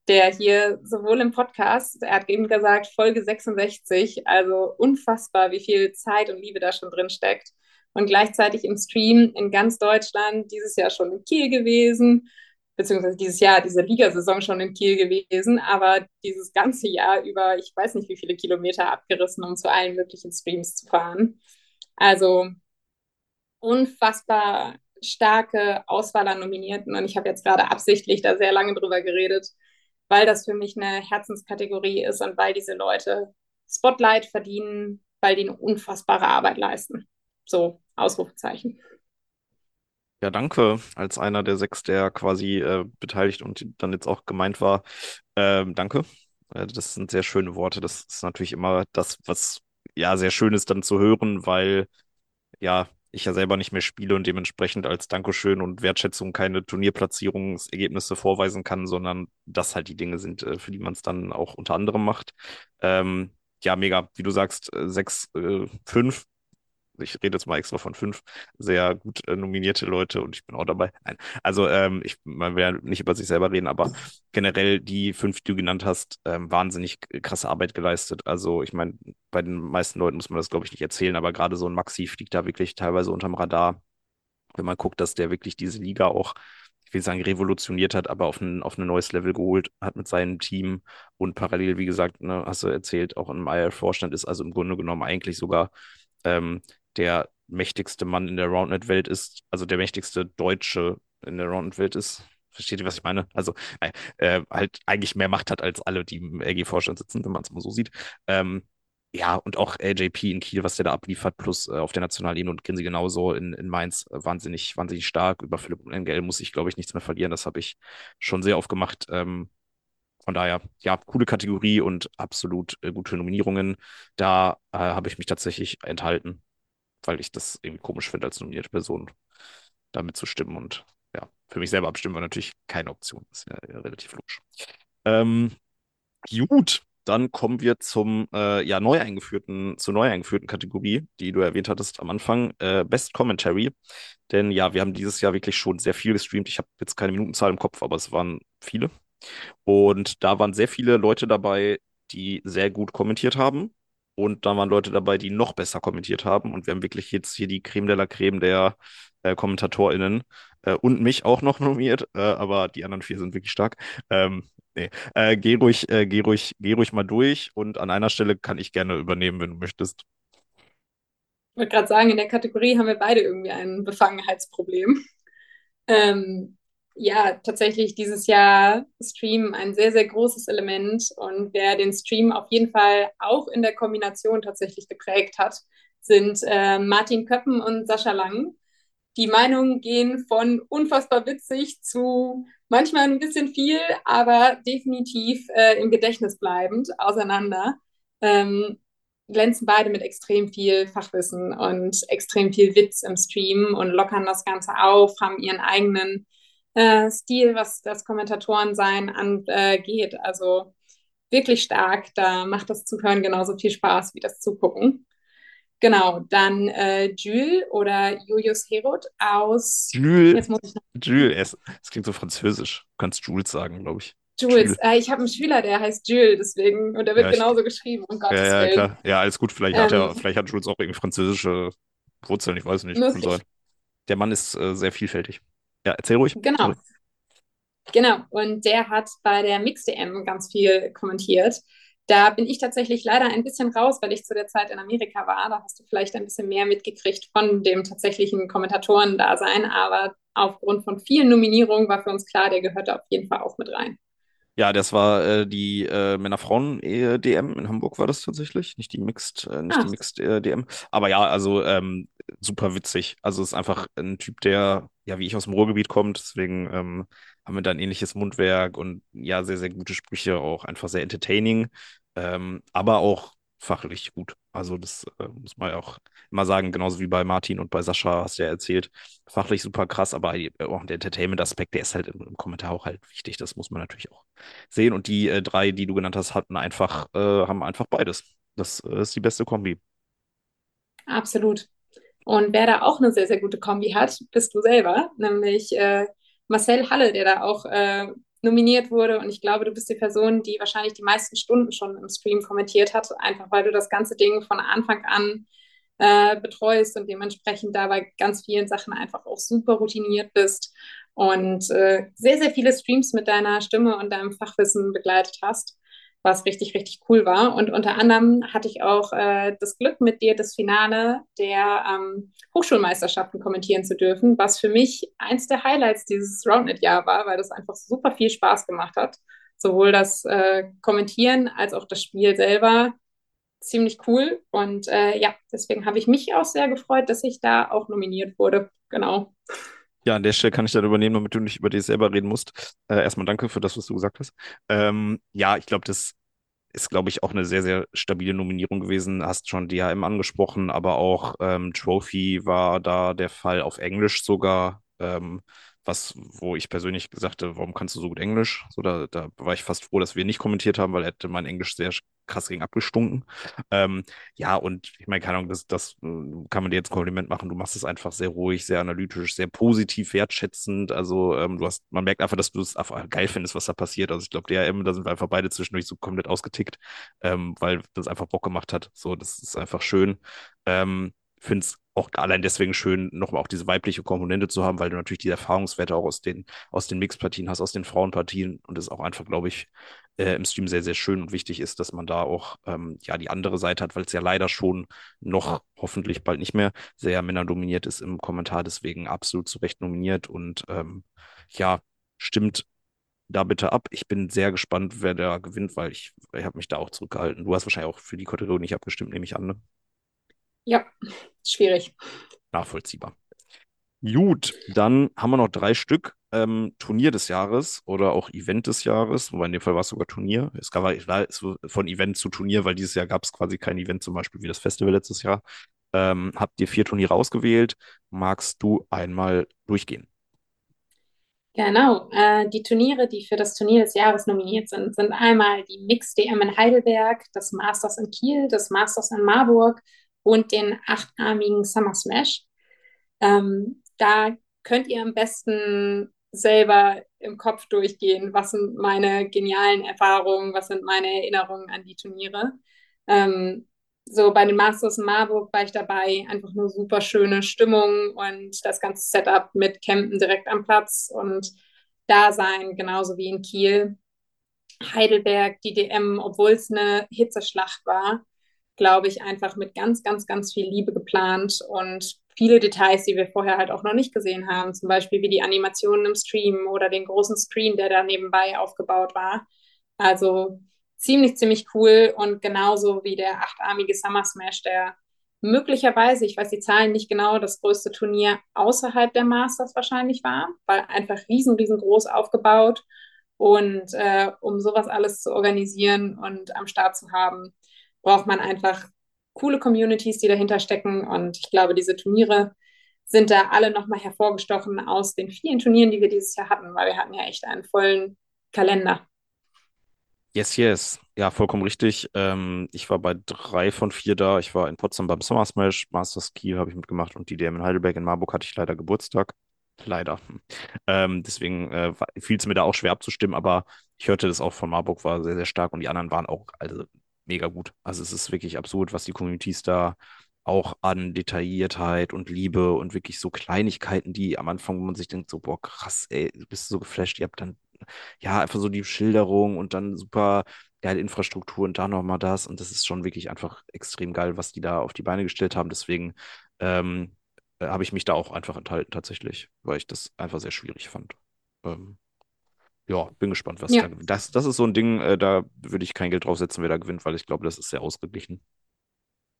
der hier sowohl im Podcast, er hat eben gesagt, Folge 66, also unfassbar, wie viel Zeit und Liebe da schon drin steckt. Und gleichzeitig im Stream in ganz Deutschland, dieses Jahr schon in Kiel gewesen, beziehungsweise dieses Jahr, diese Ligasaison schon in Kiel gewesen, aber dieses ganze Jahr über, ich weiß nicht, wie viele Kilometer abgerissen, um zu allen möglichen Streams zu fahren. Also unfassbar starke Auswahl an Nominierten und ich habe jetzt gerade absichtlich da sehr lange drüber geredet, weil das für mich eine Herzenskategorie ist und weil diese Leute Spotlight verdienen, weil die eine unfassbare Arbeit leisten. So, Ausrufezeichen. Ja, danke. Als einer der sechs, der quasi äh, beteiligt und dann jetzt auch gemeint war. Ähm, danke. Äh, das sind sehr schöne Worte. Das ist natürlich immer das, was ja sehr schön ist dann zu hören, weil ja, ich ja selber nicht mehr spiele und dementsprechend als Dankeschön und Wertschätzung keine Turnierplatzierungsergebnisse vorweisen kann, sondern das halt die Dinge sind, äh, für die man es dann auch unter anderem macht. Ähm, ja, mega. Wie du sagst, äh, sechs, äh, fünf ich rede jetzt mal extra von fünf sehr gut äh, nominierte Leute und ich bin auch dabei. Nein, also ähm, ich, man will nicht über sich selber reden, aber generell die fünf, die du genannt hast, ähm, wahnsinnig krasse Arbeit geleistet. Also ich meine, bei den meisten Leuten muss man das, glaube ich, nicht erzählen, aber gerade so ein Maxi fliegt da wirklich teilweise unterm Radar. Wenn man guckt, dass der wirklich diese Liga auch ich will sagen, revolutioniert hat, aber auf ein, auf ein neues Level geholt hat mit seinem Team und parallel, wie gesagt, ne, hast du erzählt, auch im IR-Vorstand ist, also im Grunde genommen eigentlich sogar ähm, der mächtigste Mann in der Roundnet-Welt ist, also der mächtigste Deutsche in der Roundnet-Welt ist. Versteht ihr, was ich meine? Also äh, halt eigentlich mehr Macht hat als alle, die im LG-Vorstand sitzen, wenn man es mal so sieht. Ähm, ja, und auch LJP in Kiel, was der da abliefert, plus äh, auf der Nationallinie und Grinsi genauso in, in Mainz, äh, wahnsinnig, wahnsinnig stark. Über Philipp und NGL muss ich, glaube ich, nichts mehr verlieren. Das habe ich schon sehr oft gemacht. Ähm, von daher, ja, coole Kategorie und absolut äh, gute Nominierungen. Da äh, habe ich mich tatsächlich enthalten weil ich das irgendwie komisch finde, als nominierte Person damit zu stimmen. Und ja, für mich selber abstimmen war natürlich keine Option. Das ist ja, relativ logisch. Ähm, gut, dann kommen wir zum äh, ja, neu eingeführten, zur neu eingeführten Kategorie, die du erwähnt hattest am Anfang, äh, Best Commentary. Denn ja, wir haben dieses Jahr wirklich schon sehr viel gestreamt. Ich habe jetzt keine Minutenzahl im Kopf, aber es waren viele. Und da waren sehr viele Leute dabei, die sehr gut kommentiert haben. Und da waren Leute dabei, die noch besser kommentiert haben. Und wir haben wirklich jetzt hier die Creme de la Creme der äh, KommentatorInnen äh, und mich auch noch nominiert. Äh, aber die anderen vier sind wirklich stark. Ähm, nee. Äh, geh, ruhig, äh, geh, ruhig, geh ruhig mal durch. Und an einer Stelle kann ich gerne übernehmen, wenn du möchtest. Ich wollte gerade sagen, in der Kategorie haben wir beide irgendwie ein Befangenheitsproblem. Ähm, ja, tatsächlich dieses Jahr Stream ein sehr, sehr großes Element. Und wer den Stream auf jeden Fall auch in der Kombination tatsächlich geprägt hat, sind äh, Martin Köppen und Sascha Lang. Die Meinungen gehen von unfassbar witzig zu manchmal ein bisschen viel, aber definitiv äh, im Gedächtnis bleibend auseinander. Ähm, glänzen beide mit extrem viel Fachwissen und extrem viel Witz im Stream und lockern das Ganze auf, haben ihren eigenen äh, Stil, was das Kommentatorensein angeht. Äh, also wirklich stark. Da macht das Zuhören genauso viel Spaß wie das Zugucken. Genau, dann äh, Jules oder Julius Herod aus. Jules. Jetzt muss ich noch... Jules, es klingt so französisch. Du kannst Jules sagen, glaube ich. Jules, äh, ich habe einen Schüler, der heißt Jules, deswegen, und der wird ja, genauso ich, geschrieben, um Gottes ja, ja, Klar. Ja, alles gut, vielleicht, ähm, hat er, vielleicht hat Jules auch irgendwie französische Wurzeln, ich weiß nicht. Der Mann ist äh, sehr vielfältig. Ja, erzähl ruhig. Genau. Sorry. Genau, und der hat bei der Mix-DM ganz viel kommentiert. Da bin ich tatsächlich leider ein bisschen raus, weil ich zu der Zeit in Amerika war. Da hast du vielleicht ein bisschen mehr mitgekriegt von dem tatsächlichen Kommentatoren-Dasein. Aber aufgrund von vielen Nominierungen war für uns klar, der gehörte auf jeden Fall auch mit rein. Ja, das war äh, die äh, Männer-Frauen-DM in Hamburg war das tatsächlich, nicht die Mixed, äh, nicht ah. die Mixed äh, DM. Aber ja, also ähm, super witzig. Also ist einfach ein Typ, der ja wie ich aus dem Ruhrgebiet kommt, deswegen ähm, haben wir da ein ähnliches Mundwerk und ja sehr sehr gute Sprüche, auch einfach sehr entertaining, ähm, aber auch fachlich gut. Also das äh, muss man ja auch immer sagen, genauso wie bei Martin und bei Sascha hast du ja erzählt, fachlich super krass, aber auch der Entertainment-Aspekt, der ist halt im, im, Kommentar auch halt wichtig. Das muss man natürlich auch sehen. Und die äh, drei, die du genannt hast, hatten einfach, äh, haben einfach beides. Das äh, ist die beste Kombi. Absolut. Und wer da auch eine sehr, sehr gute Kombi hat, bist du selber, nämlich äh, Marcel Halle, der da auch äh, nominiert wurde. Und ich glaube, du bist die Person, die wahrscheinlich die meisten Stunden schon im Stream kommentiert hat, einfach weil du das ganze Ding von Anfang an äh, betreust und dementsprechend da bei ganz vielen Sachen einfach auch super routiniert bist und äh, sehr, sehr viele Streams mit deiner Stimme und deinem Fachwissen begleitet hast, was richtig, richtig cool war. Und unter anderem hatte ich auch äh, das Glück, mit dir das Finale der ähm, Hochschulmeisterschaften kommentieren zu dürfen, was für mich eins der Highlights dieses Roundnet-Jahr war, weil das einfach super viel Spaß gemacht hat. Sowohl das äh, Kommentieren als auch das Spiel selber ziemlich cool. Und äh, ja, deswegen habe ich mich auch sehr gefreut, dass ich da auch nominiert wurde. Genau. Ja, an der Stelle kann ich dann übernehmen, damit du nicht über dich selber reden musst. Äh, erstmal danke für das, was du gesagt hast. Ähm, ja, ich glaube, das ist, glaube ich, auch eine sehr, sehr stabile Nominierung gewesen. Hast schon DHM angesprochen, aber auch ähm, Trophy war da der Fall auf Englisch sogar. Ähm, was, wo ich persönlich gesagt habe, warum kannst du so gut Englisch? So, da, da war ich fast froh, dass wir nicht kommentiert haben, weil hätte mein Englisch sehr krass gegen abgestunken. Ähm, ja, und ich meine, keine Ahnung, das, das äh, kann man dir jetzt Kompliment machen. Du machst es einfach sehr ruhig, sehr analytisch, sehr positiv, wertschätzend. Also ähm, du hast, man merkt einfach, dass du es einfach geil findest, was da passiert. Also ich glaube, DRM, da sind wir einfach beide zwischendurch so komplett ausgetickt, ähm, weil das einfach Bock gemacht hat. So, das ist einfach schön. Ähm, finde es auch allein deswegen schön, nochmal auch diese weibliche Komponente zu haben, weil du natürlich die Erfahrungswerte auch aus den, aus den Mixpartien hast, aus den Frauenpartien und es auch einfach, glaube ich, äh, im Stream sehr, sehr schön und wichtig ist, dass man da auch ähm, ja die andere Seite hat, weil es ja leider schon noch hoffentlich bald nicht mehr sehr männerdominiert ist im Kommentar, deswegen absolut zu Recht nominiert und ähm, ja, stimmt da bitte ab. Ich bin sehr gespannt, wer da gewinnt, weil ich, ich habe mich da auch zurückgehalten. Du hast wahrscheinlich auch für die Kategorie nicht abgestimmt, nehme ich an. Ne? Ja, schwierig. Nachvollziehbar. Gut, dann haben wir noch drei Stück. Ähm, Turnier des Jahres oder auch Event des Jahres, wobei in dem Fall war es sogar Turnier. Es gab von Event zu Turnier, weil dieses Jahr gab es quasi kein Event, zum Beispiel wie das Festival letztes Jahr. Ähm, habt ihr vier Turniere ausgewählt? Magst du einmal durchgehen? Genau, äh, die Turniere, die für das Turnier des Jahres nominiert sind, sind einmal die Mix DM in Heidelberg, das Masters in Kiel, das Masters in Marburg und den achtarmigen Summer Smash. Ähm, da könnt ihr am besten selber im Kopf durchgehen, was sind meine genialen Erfahrungen, was sind meine Erinnerungen an die Turniere. Ähm, so bei den Masters in Marburg war ich dabei, einfach nur super schöne Stimmung und das ganze Setup mit Campen direkt am Platz und da sein, genauso wie in Kiel. Heidelberg, die DM, obwohl es eine Hitzeschlacht war, glaube ich, einfach mit ganz, ganz, ganz viel Liebe geplant und viele Details, die wir vorher halt auch noch nicht gesehen haben, zum Beispiel wie die Animationen im Stream oder den großen Screen, der da nebenbei aufgebaut war. Also ziemlich, ziemlich cool und genauso wie der achtarmige Summer Smash, der möglicherweise, ich weiß die Zahlen nicht genau, das größte Turnier außerhalb der Masters wahrscheinlich war, weil einfach riesen, riesengroß aufgebaut. Und äh, um sowas alles zu organisieren und am Start zu haben, braucht man einfach coole Communities, die dahinter stecken. Und ich glaube, diese Turniere sind da alle nochmal hervorgestochen aus den vielen Turnieren, die wir dieses Jahr hatten, weil wir hatten ja echt einen vollen Kalender. Yes, yes. Ja, vollkommen richtig. Ähm, ich war bei drei von vier da. Ich war in Potsdam beim Summer Smash, Masters Kiel habe ich mitgemacht und die DM in Heidelberg. In Marburg hatte ich leider Geburtstag. Leider. Ähm, deswegen äh, fiel es mir da auch schwer abzustimmen, aber ich hörte das auch von Marburg, war sehr, sehr stark und die anderen waren auch, also mega gut. Also es ist wirklich absurd, was die Communities da auch an Detailliertheit und Liebe und wirklich so Kleinigkeiten, die am Anfang, wo man sich denkt, so, boah, krass, ey, du bist so geflasht, ihr habt dann, ja, einfach so die Schilderung und dann super geile Infrastruktur und da nochmal das und das ist schon wirklich einfach extrem geil, was die da auf die Beine gestellt haben. Deswegen ähm, äh, habe ich mich da auch einfach enthalten tatsächlich, weil ich das einfach sehr schwierig fand. Ähm, ja, bin gespannt, was ja. da Das, das ist so ein Ding, äh, da würde ich kein Geld draufsetzen, wer da gewinnt, weil ich glaube, das ist sehr ausgeglichen.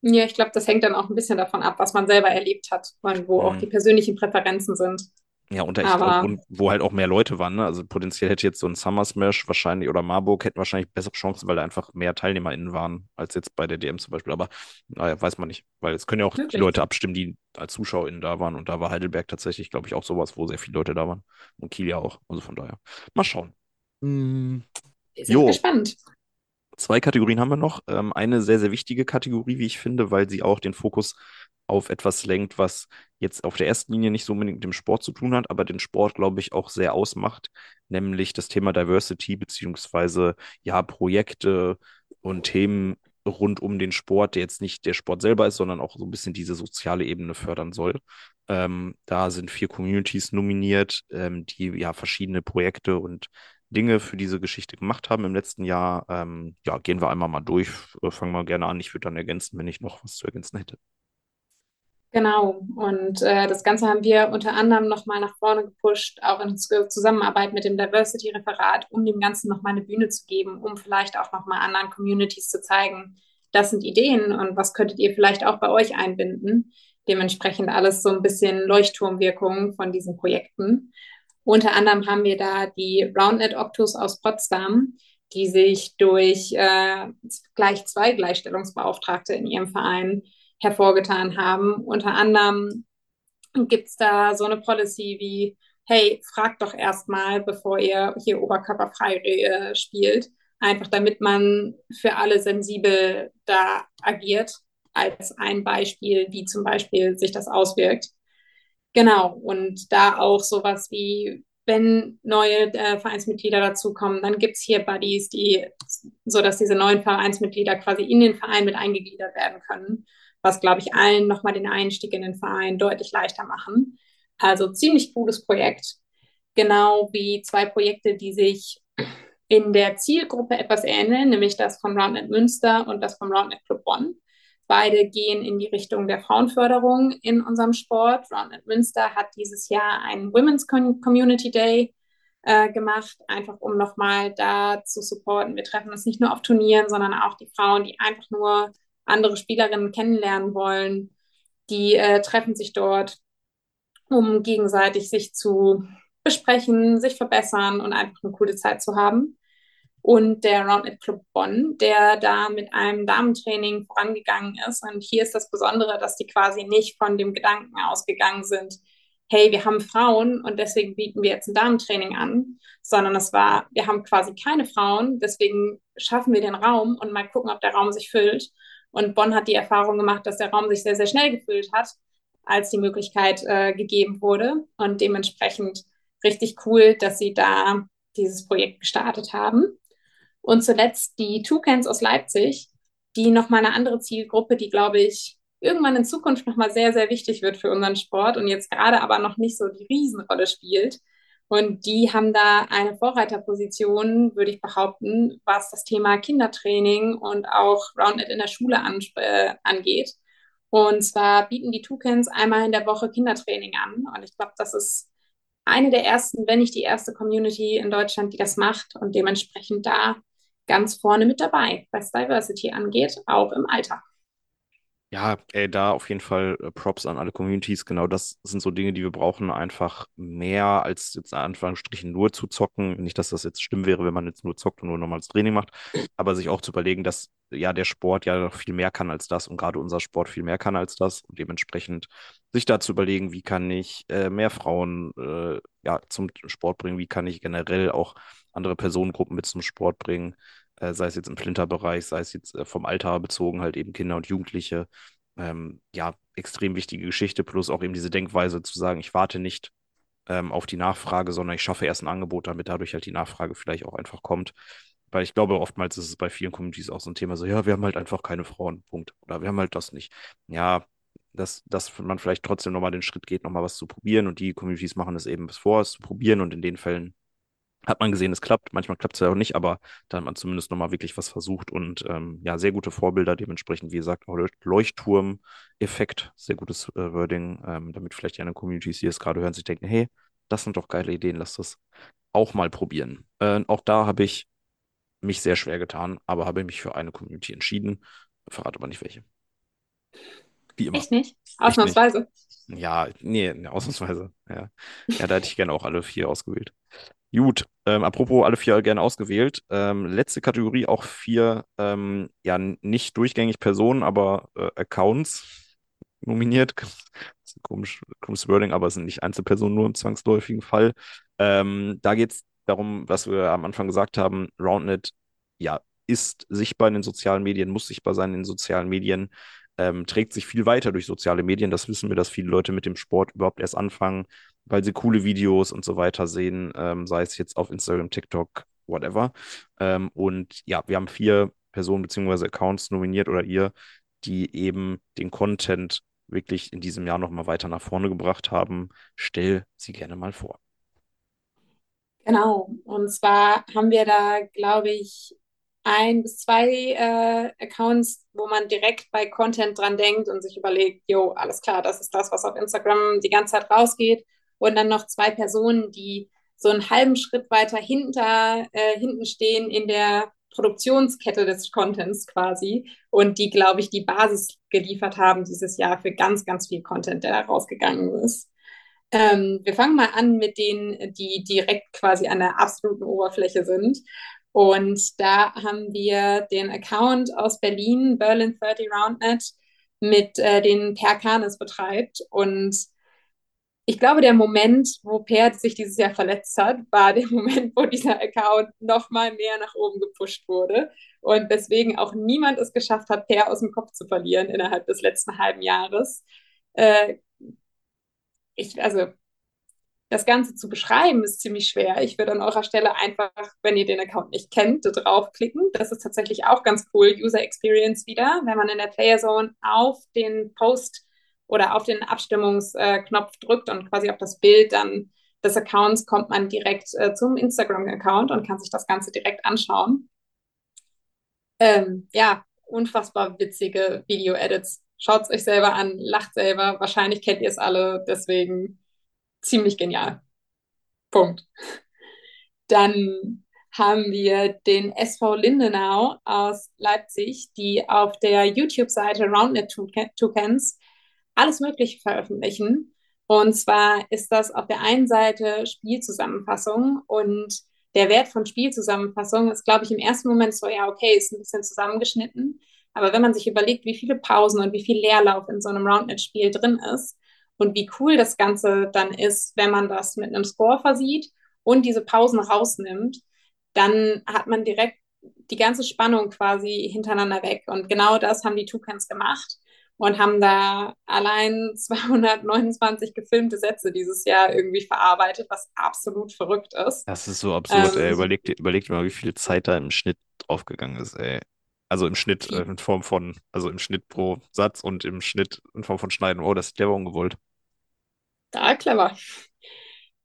Ja, ich glaube, das hängt dann auch ein bisschen davon ab, was man selber erlebt hat und wo mhm. auch die persönlichen Präferenzen sind. Ja, und, ich glaub, wo halt auch mehr Leute waren. Ne? Also potenziell hätte jetzt so ein Summer Smash wahrscheinlich oder Marburg hätten wahrscheinlich bessere Chancen, weil da einfach mehr TeilnehmerInnen waren als jetzt bei der DM zum Beispiel. Aber naja, weiß man nicht. Weil es können ja auch Wirklich? die Leute abstimmen, die als ZuschauerInnen da waren. Und da war Heidelberg tatsächlich, glaube ich, auch sowas, wo sehr viele Leute da waren. Und Kiel ja auch. Also von daher. Mal schauen. Hm. Wir sind gespannt. Zwei Kategorien haben wir noch. Ähm, eine sehr, sehr wichtige Kategorie, wie ich finde, weil sie auch den Fokus auf etwas lenkt, was jetzt auf der ersten Linie nicht so unbedingt mit dem Sport zu tun hat, aber den Sport, glaube ich, auch sehr ausmacht, nämlich das Thema Diversity beziehungsweise ja Projekte und Themen rund um den Sport, der jetzt nicht der Sport selber ist, sondern auch so ein bisschen diese soziale Ebene fördern soll. Ähm, da sind vier Communities nominiert, ähm, die ja verschiedene Projekte und Dinge für diese Geschichte gemacht haben im letzten Jahr. Ähm, ja, gehen wir einmal mal durch. Fangen wir gerne an. Ich würde dann ergänzen, wenn ich noch was zu ergänzen hätte. Genau, und äh, das Ganze haben wir unter anderem nochmal nach vorne gepusht, auch in Zusammenarbeit mit dem Diversity-Referat, um dem Ganzen nochmal eine Bühne zu geben, um vielleicht auch nochmal anderen Communities zu zeigen, das sind Ideen und was könntet ihr vielleicht auch bei euch einbinden. Dementsprechend alles so ein bisschen Leuchtturmwirkung von diesen Projekten. Unter anderem haben wir da die Roundnet Octus aus Potsdam, die sich durch äh, gleich zwei Gleichstellungsbeauftragte in ihrem Verein hervorgetan haben. Unter anderem gibt es da so eine Policy wie, hey, fragt doch erstmal, bevor ihr hier oberkörperfrei äh, spielt. Einfach damit man für alle sensibel da agiert, als ein Beispiel, wie zum Beispiel sich das auswirkt. Genau, und da auch sowas wie, wenn neue äh, Vereinsmitglieder dazukommen, dann gibt es hier Buddies, die, so dass diese neuen Vereinsmitglieder quasi in den Verein mit eingegliedert werden können was, glaube ich, allen nochmal den Einstieg in den Verein deutlich leichter machen. Also ziemlich cooles Projekt. Genau wie zwei Projekte, die sich in der Zielgruppe etwas ähneln, nämlich das von Roundnet Münster und das vom Roundnet Club Bonn. Beide gehen in die Richtung der Frauenförderung in unserem Sport. Roundnet Münster hat dieses Jahr einen Women's Community Day äh, gemacht, einfach um nochmal da zu supporten. Wir treffen uns nicht nur auf Turnieren, sondern auch die Frauen, die einfach nur andere Spielerinnen kennenlernen wollen. Die äh, treffen sich dort, um gegenseitig sich zu besprechen, sich verbessern und einfach eine coole Zeit zu haben. Und der Roundnet Club Bonn, der da mit einem Damentraining vorangegangen ist. Und hier ist das Besondere, dass die quasi nicht von dem Gedanken ausgegangen sind, hey, wir haben Frauen und deswegen bieten wir jetzt ein Damentraining an, sondern es war, wir haben quasi keine Frauen, deswegen schaffen wir den Raum und mal gucken, ob der Raum sich füllt. Und Bonn hat die Erfahrung gemacht, dass der Raum sich sehr, sehr schnell gefüllt hat, als die Möglichkeit äh, gegeben wurde. Und dementsprechend richtig cool, dass sie da dieses Projekt gestartet haben. Und zuletzt die Toucans aus Leipzig, die nochmal eine andere Zielgruppe, die, glaube ich, irgendwann in Zukunft nochmal sehr, sehr wichtig wird für unseren Sport und jetzt gerade aber noch nicht so die Riesenrolle spielt. Und die haben da eine Vorreiterposition, würde ich behaupten, was das Thema Kindertraining und auch Roundnet in der Schule an, äh, angeht. Und zwar bieten die Toucans einmal in der Woche Kindertraining an. Und ich glaube, das ist eine der ersten, wenn nicht die erste Community in Deutschland, die das macht und dementsprechend da ganz vorne mit dabei, was Diversity angeht, auch im Alter. Ja, ey, da auf jeden Fall äh, Props an alle Communities. Genau das sind so Dinge, die wir brauchen, einfach mehr als jetzt in Anführungsstrichen nur zu zocken. Nicht, dass das jetzt schlimm wäre, wenn man jetzt nur zockt und nur normales Training macht, aber sich auch zu überlegen, dass ja der Sport ja noch viel mehr kann als das und gerade unser Sport viel mehr kann als das und dementsprechend sich da zu überlegen, wie kann ich äh, mehr Frauen äh, ja, zum Sport bringen, wie kann ich generell auch andere Personengruppen mit zum Sport bringen äh, sei es jetzt im Flinterbereich, sei es jetzt äh, vom Alter bezogen, halt eben Kinder und Jugendliche. Ähm, ja, extrem wichtige Geschichte, plus auch eben diese Denkweise zu sagen, ich warte nicht ähm, auf die Nachfrage, sondern ich schaffe erst ein Angebot, damit dadurch halt die Nachfrage vielleicht auch einfach kommt. Weil ich glaube, oftmals ist es bei vielen Communities auch so ein Thema, so, ja, wir haben halt einfach keine Frauen, Punkt. Oder wir haben halt das nicht. Ja, dass, dass man vielleicht trotzdem nochmal den Schritt geht, nochmal was zu probieren und die Communities machen es eben bis vor, es zu probieren und in den Fällen hat man gesehen, es klappt. Manchmal klappt es ja auch nicht, aber da hat man zumindest nochmal wirklich was versucht und ähm, ja, sehr gute Vorbilder, dementsprechend, wie gesagt, auch Leuchtturm-Effekt, sehr gutes äh, Wording, ähm, damit vielleicht die anderen Communities, die es gerade hören, sich denken, hey, das sind doch geile Ideen, lass das auch mal probieren. Äh, auch da habe ich mich sehr schwer getan, aber habe mich für eine Community entschieden, verrate aber nicht welche. Wie immer. Echt nicht? Ausnahmsweise. Echt nicht. Ja, nee, ausnahmsweise. Ja. ja, da hätte ich gerne auch alle vier ausgewählt. Gut, ähm, apropos alle vier gerne ausgewählt. Ähm, letzte Kategorie auch vier, ähm, ja, nicht durchgängig Personen, aber äh, Accounts nominiert. *laughs* Das ist komisch, komisches Wording, aber es sind nicht Einzelpersonen nur im zwangsläufigen Fall. Ähm, da geht es darum, was wir am Anfang gesagt haben, Roundnet, ja, ist sichtbar in den sozialen Medien, muss sichtbar sein in den sozialen Medien. ähm, trägt sich viel weiter durch soziale Medien. Das wissen wir, dass viele Leute mit dem Sport überhaupt erst anfangen, weil sie coole Videos und so weiter sehen, ähm, sei es jetzt auf Instagram, TikTok, whatever. Ähm, und ja, wir haben vier Personen bzw. Accounts nominiert oder ihr, die eben den Content wirklich in diesem Jahr nochmal weiter nach vorne gebracht haben. Stell sie gerne mal vor. Genau, und zwar haben wir da, glaube ich, ein bis zwei äh, Accounts, wo man direkt bei Content dran denkt und sich überlegt, jo, alles klar, das ist das, was auf Instagram die ganze Zeit rausgeht. Und dann noch zwei Personen, die so einen halben Schritt weiter hinter, äh, hinten stehen in der Produktionskette des Contents quasi und die, glaube ich, die Basis geliefert haben dieses Jahr für ganz, ganz viel Content, der da rausgegangen ist. Ähm, wir fangen mal an mit denen, die direkt quasi an der absoluten Oberfläche sind. Und da haben wir den Account aus Berlin, Berlin 30 Roundnet, mit äh, den Per Kanes betreibt. Und ich glaube, der Moment, wo Per sich dieses Jahr verletzt hat, war der *laughs* Moment, wo dieser Account noch mal mehr nach oben gepusht wurde und deswegen auch niemand es geschafft hat, Per aus dem Kopf zu verlieren innerhalb des letzten halben Jahres. Äh, ich, also das Ganze zu beschreiben, ist ziemlich schwer. Ich würde an eurer Stelle einfach, wenn ihr den Account nicht kennt, draufklicken. Das ist tatsächlich auch ganz cool. User Experience wieder, wenn man in der Player Zone auf den Post oder auf den Abstimmungsknopf drückt und quasi auf das Bild dann des Accounts kommt man direkt äh, zum Instagram-Account und kann sich das Ganze direkt anschauen. Ähm, ja, unfassbar witzige Video-Edits. Schaut es euch selber an, lacht selber. Wahrscheinlich kennt ihr es alle, deswegen ziemlich genial. Punkt. Dann haben wir den SV Lindenau aus Leipzig, die auf der YouTube-Seite Roundnet Toucans alles Mögliche veröffentlichen. Und zwar ist das auf der einen Seite Spielzusammenfassung und der Wert von Spielzusammenfassung ist, glaube ich, im ersten Moment so, ja, okay, ist ein bisschen zusammengeschnitten. Aber wenn man sich überlegt, wie viele Pausen und wie viel Leerlauf in so einem Roundnet-Spiel drin ist und wie cool das Ganze dann ist, wenn man das mit einem Score versieht und diese Pausen rausnimmt, dann hat man direkt die ganze Spannung quasi hintereinander weg. Und genau das haben die Toucans gemacht und haben da allein *laughs* 229 gefilmte Sätze dieses Jahr irgendwie verarbeitet, was absolut verrückt ist. Das ist so absurd, ähm, ey. Überleg, überleg mal, wie viel Zeit da im Schnitt aufgegangen ist, ey. Also im Schnitt äh, in Form von, also im Schnitt pro Satz und im Schnitt in Form von Schneiden. Oh, das ist clever ungewollt. Da, clever.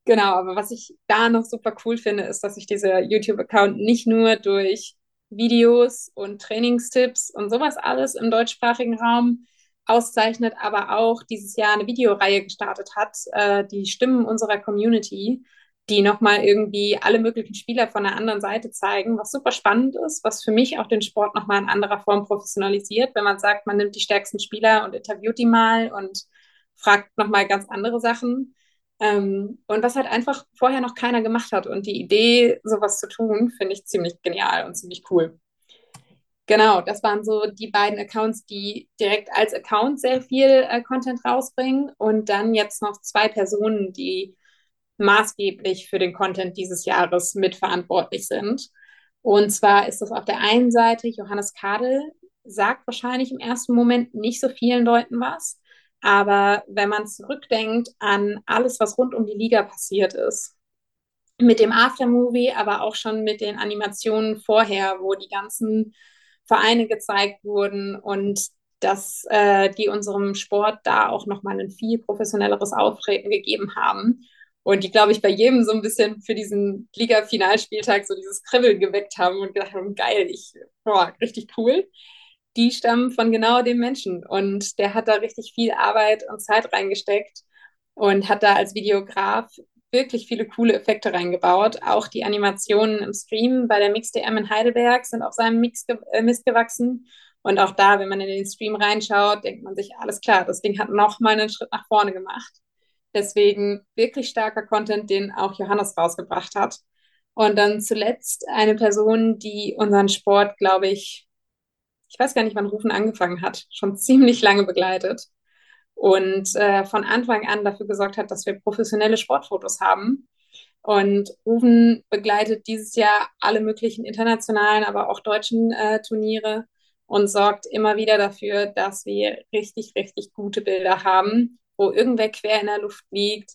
Genau, aber was ich da noch super cool finde, ist, dass sich dieser YouTube-Account nicht nur durch Videos und Trainingstipps und sowas alles im deutschsprachigen Raum auszeichnet, aber auch dieses Jahr eine Videoreihe gestartet hat, äh, die Stimmen unserer Community, die nochmal irgendwie alle möglichen Spieler von der anderen Seite zeigen, was super spannend ist, was für mich auch den Sport nochmal in anderer Form professionalisiert, wenn man sagt, man nimmt die stärksten Spieler und interviewt die mal und fragt nochmal ganz andere Sachen. Ähm, und was halt einfach vorher noch keiner gemacht hat. Und die Idee, sowas zu tun, finde ich ziemlich genial und ziemlich cool. Genau, das waren so die beiden Accounts, die direkt als Account sehr viel äh, Content rausbringen und dann jetzt noch zwei Personen, die maßgeblich für den Content dieses Jahres mitverantwortlich sind. Und zwar ist das auf der einen Seite Johannes Kadel, sagt wahrscheinlich im ersten Moment nicht so vielen Leuten was, aber wenn man zurückdenkt an alles, was rund um die Liga passiert ist, mit dem Aftermovie, aber auch schon mit den Animationen vorher, wo die ganzen Vereine gezeigt wurden und dass äh, die unserem Sport da auch nochmal ein viel professionelleres Auftreten gegeben haben. Und die, glaube ich, bei jedem so ein bisschen für diesen Liga-Finalspieltag so dieses Kribbeln geweckt haben und gedacht haben, geil, ich, boah, richtig cool. Die stammen von genau dem Menschen. Und der hat da richtig viel Arbeit und Zeit reingesteckt und hat da als Videograf wirklich viele coole Effekte reingebaut. Auch die Animationen im Stream bei der Mix DM in Heidelberg sind auf seinem Mix ge äh, Mist gewachsen. Und auch da, wenn man in den Stream reinschaut, denkt man sich, alles klar, das Ding hat noch mal einen Schritt nach vorne gemacht. Deswegen wirklich starker Content, den auch Johannes rausgebracht hat. Und dann zuletzt eine Person, die unseren Sport, glaube ich, ich weiß gar nicht, wann Rufen angefangen hat, schon *laughs* ziemlich lange begleitet und äh, von Anfang an dafür gesorgt hat, dass wir professionelle Sportfotos haben. Und Rufen begleitet dieses Jahr alle möglichen internationalen, aber auch deutschen äh, Turniere und sorgt immer wieder dafür, dass wir richtig, richtig gute Bilder haben, wo irgendwer quer in der Luft liegt,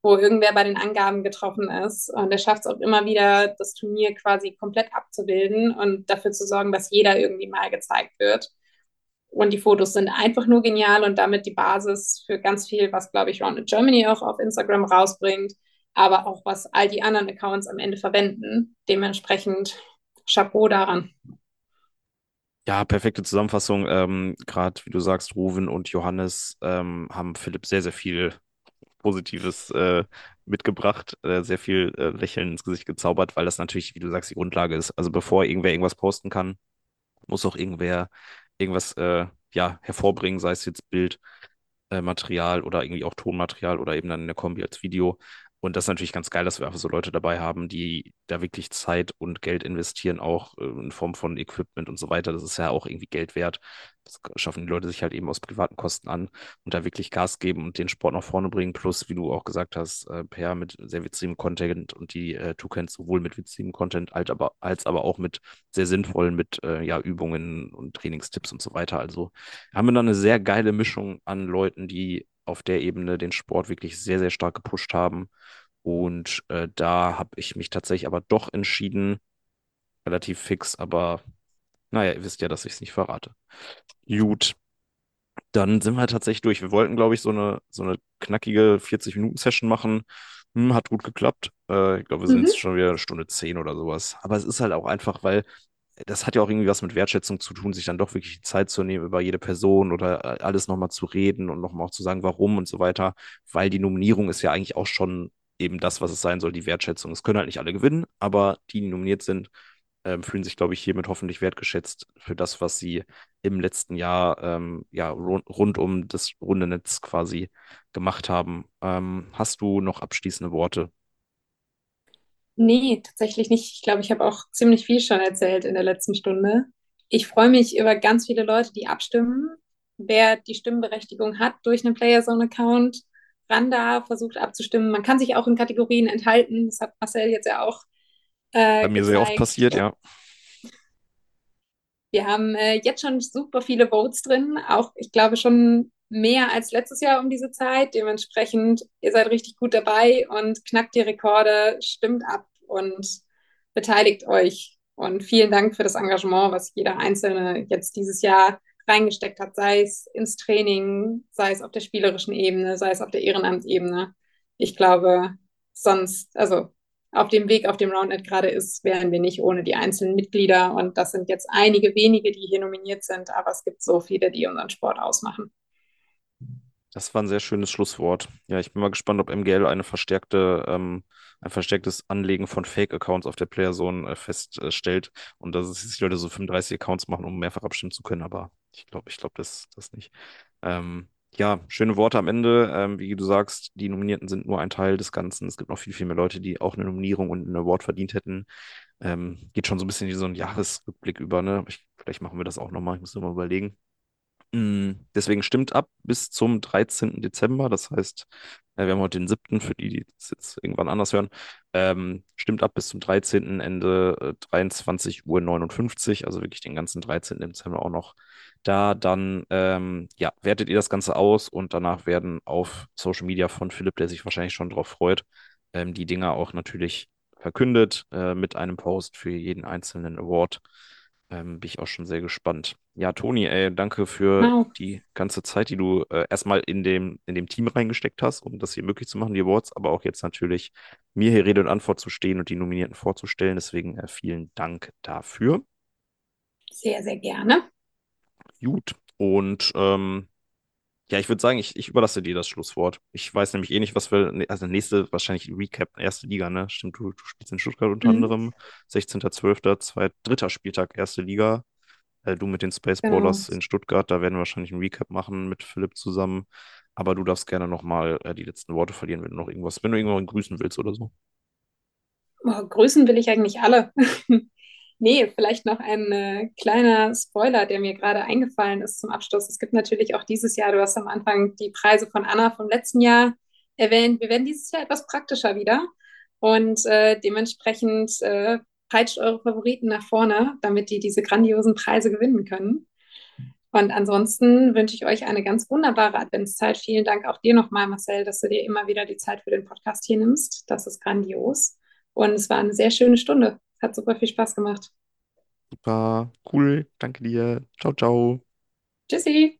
wo irgendwer bei den Angaben getroffen ist. Und er schafft es auch immer wieder, das Turnier quasi komplett abzubilden und dafür zu sorgen, dass jeder irgendwie mal gezeigt wird. Und die Fotos sind einfach nur genial und damit die Basis für ganz viel, was, glaube ich, Rounded Germany auch auf Instagram rausbringt, aber auch was all die anderen Accounts am Ende verwenden. Dementsprechend Chapeau daran. Ja, perfekte Zusammenfassung. Ähm, Gerade wie du sagst, Ruven und Johannes ähm, haben Philipp sehr, sehr viel Positives äh, mitgebracht, äh, sehr viel äh, Lächeln ins Gesicht gezaubert, weil das natürlich, wie du sagst, die Grundlage ist. Also bevor irgendwer irgendwas posten kann, muss auch irgendwer irgendwas äh, ja, hervorbringen, sei es jetzt Bildmaterial oder irgendwie auch Tonmaterial oder eben dann in der Kombi als Video. Und das ist natürlich ganz geil, dass wir einfach so Leute dabei haben, die da wirklich Zeit und Geld investieren, auch äh, in Form von Equipment und so weiter. Das ist ja auch irgendwie Geld wert. Das schaffen die Leute sich halt eben aus privaten Kosten an und da wirklich Gas geben und den Sport nach vorne bringen. Plus, wie du auch gesagt hast, äh, Per mit sehr witzigem Content und die äh, Toucans sowohl mit witzigem Content als aber, als aber auch mit sehr sinnvollen, mit äh, ja, Übungen und Trainingstipps und so weiter. Also haben wir da eine sehr geile Mischung an Leuten, die auf der Ebene den Sport wirklich sehr, sehr stark gepusht haben. Und äh, da habe ich mich tatsächlich aber doch entschieden, relativ fix, aber naja, ihr wisst ja, dass ich es nicht verrate. Gut, dann sind wir tatsächlich durch. Wir wollten, glaube ich, so eine, so eine knackige 40-Minuten-Session machen. Hm, hat gut geklappt. Äh, ich glaube, wir sind Mhm. jetzt schon wieder Stunde 10 oder sowas. Aber es ist halt auch einfach, weil das hat ja auch irgendwie was mit Wertschätzung zu tun, sich dann doch wirklich die Zeit zu nehmen, über jede Person oder äh, alles nochmal zu reden und nochmal auch zu sagen, warum und so weiter. Weil die Nominierung ist ja eigentlich auch schon eben das, was es sein soll, die Wertschätzung. Es können halt nicht alle gewinnen, aber die, die nominiert sind, ähm, fühlen sich, glaube ich, hiermit hoffentlich wertgeschätzt für das, was sie im letzten Jahr ähm, ja, rund, rund um das runde Netz quasi gemacht haben. Ähm, hast du noch abschließende Worte? Nee, tatsächlich nicht. Ich glaube, ich habe auch ziemlich viel schon erzählt in der letzten Stunde. Ich freue mich über ganz viele Leute, die abstimmen. Wer die Stimmberechtigung hat durch einen Playerzone-Account, ran da, versucht abzustimmen. Man kann sich auch in Kategorien enthalten. Das hat Marcel jetzt ja auch äh, Bei mir sehr oft gezeigt. passiert, ja. Wir haben äh, jetzt schon super viele Votes drin, auch ich glaube schon mehr als letztes Jahr um diese Zeit. Dementsprechend, ihr seid richtig gut dabei und knackt die Rekorde, stimmt ab und beteiligt euch. Und vielen Dank für das Engagement, was jeder Einzelne jetzt dieses Jahr reingesteckt hat, sei es ins Training, sei es auf der spielerischen Ebene, sei es auf der Ehrenamtsebene. Ich glaube, sonst, also auf dem Weg, auf dem Roundnet gerade ist, wären wir nicht ohne die einzelnen Mitglieder. Und das sind jetzt einige wenige, die hier nominiert sind, aber es gibt so viele, die unseren Sport ausmachen. Das war ein sehr schönes Schlusswort. Ja, ich bin mal gespannt, ob MGL eine verstärkte, ähm, ein verstärktes Anlegen von Fake-Accounts auf der Playerzone äh, feststellt und dass es die Leute so 35 Accounts machen, um mehrfach abstimmen zu können. Aber ich glaube, ich glaube das, das nicht. Ähm, ja, schöne Worte am Ende. Ähm, wie du sagst, die Nominierten sind nur ein Teil des Ganzen. Es gibt noch viel, viel mehr Leute, die auch eine Nominierung und einen Award verdient hätten. Ähm, geht schon so ein bisschen wie so ein Jahresrückblick über, ne? Ich, vielleicht machen wir das auch nochmal. Ich muss nur mal überlegen. Deswegen stimmt ab bis zum 13. Dezember. Das heißt, äh, wir haben heute den 7. für die, die das jetzt irgendwann anders hören. Ähm, stimmt ab bis zum 13. Ende äh, 23 Uhr 59, also wirklich den ganzen 13. Dezember auch noch da. Dann ähm, ja, wertet ihr das Ganze aus und danach werden auf Social Media von Philipp, der sich wahrscheinlich schon drauf freut, ähm, die Dinger auch natürlich verkündet äh, mit einem Post für jeden einzelnen Award. Ähm, bin ich auch schon sehr gespannt. Ja, Toni, ey, danke für Wow. die ganze Zeit, die du äh, erstmal in dem, in dem Team reingesteckt hast, um das hier möglich zu machen, die Awards, aber auch jetzt natürlich mir hier Rede und Antwort zu stehen und die Nominierten vorzustellen. Deswegen äh, vielen Dank dafür. Sehr, sehr gerne. Gut. Und ähm, ja, ich würde sagen, ich, ich überlasse dir das Schlusswort. Ich weiß nämlich eh nicht, was wir, ne, also nächste, wahrscheinlich Recap, erste Liga, ne? Stimmt, du, du spielst in Stuttgart unter Mhm. anderem. 16.12., zwei, dritter Spieltag, erste Liga. Äh, du mit den Space Genau. Ballers in Stuttgart, da werden wir wahrscheinlich einen Recap machen mit Philipp zusammen. Aber du darfst gerne nochmal äh, die letzten Worte verlieren, wenn du noch irgendwas, wenn du irgendwann grüßen willst oder so. Oh, grüßen will ich eigentlich alle. *laughs* Nee, vielleicht noch ein äh, kleiner Spoiler, der mir gerade eingefallen ist zum Abschluss. Es gibt natürlich auch dieses Jahr, du hast am Anfang die Preise von Anna vom letzten Jahr erwähnt. Wir werden dieses Jahr etwas praktischer wieder und äh, dementsprechend äh, peitscht eure Favoriten nach vorne, damit die diese grandiosen Preise gewinnen können. Und ansonsten wünsche ich euch eine ganz wunderbare Adventszeit. Vielen Dank auch dir nochmal, Marcel, dass du dir immer wieder die Zeit für den Podcast hier nimmst. Das ist grandios. Und es war eine sehr schöne Stunde. Hat super viel Spaß gemacht. Super, cool. Danke dir. Ciao, ciao. Tschüssi.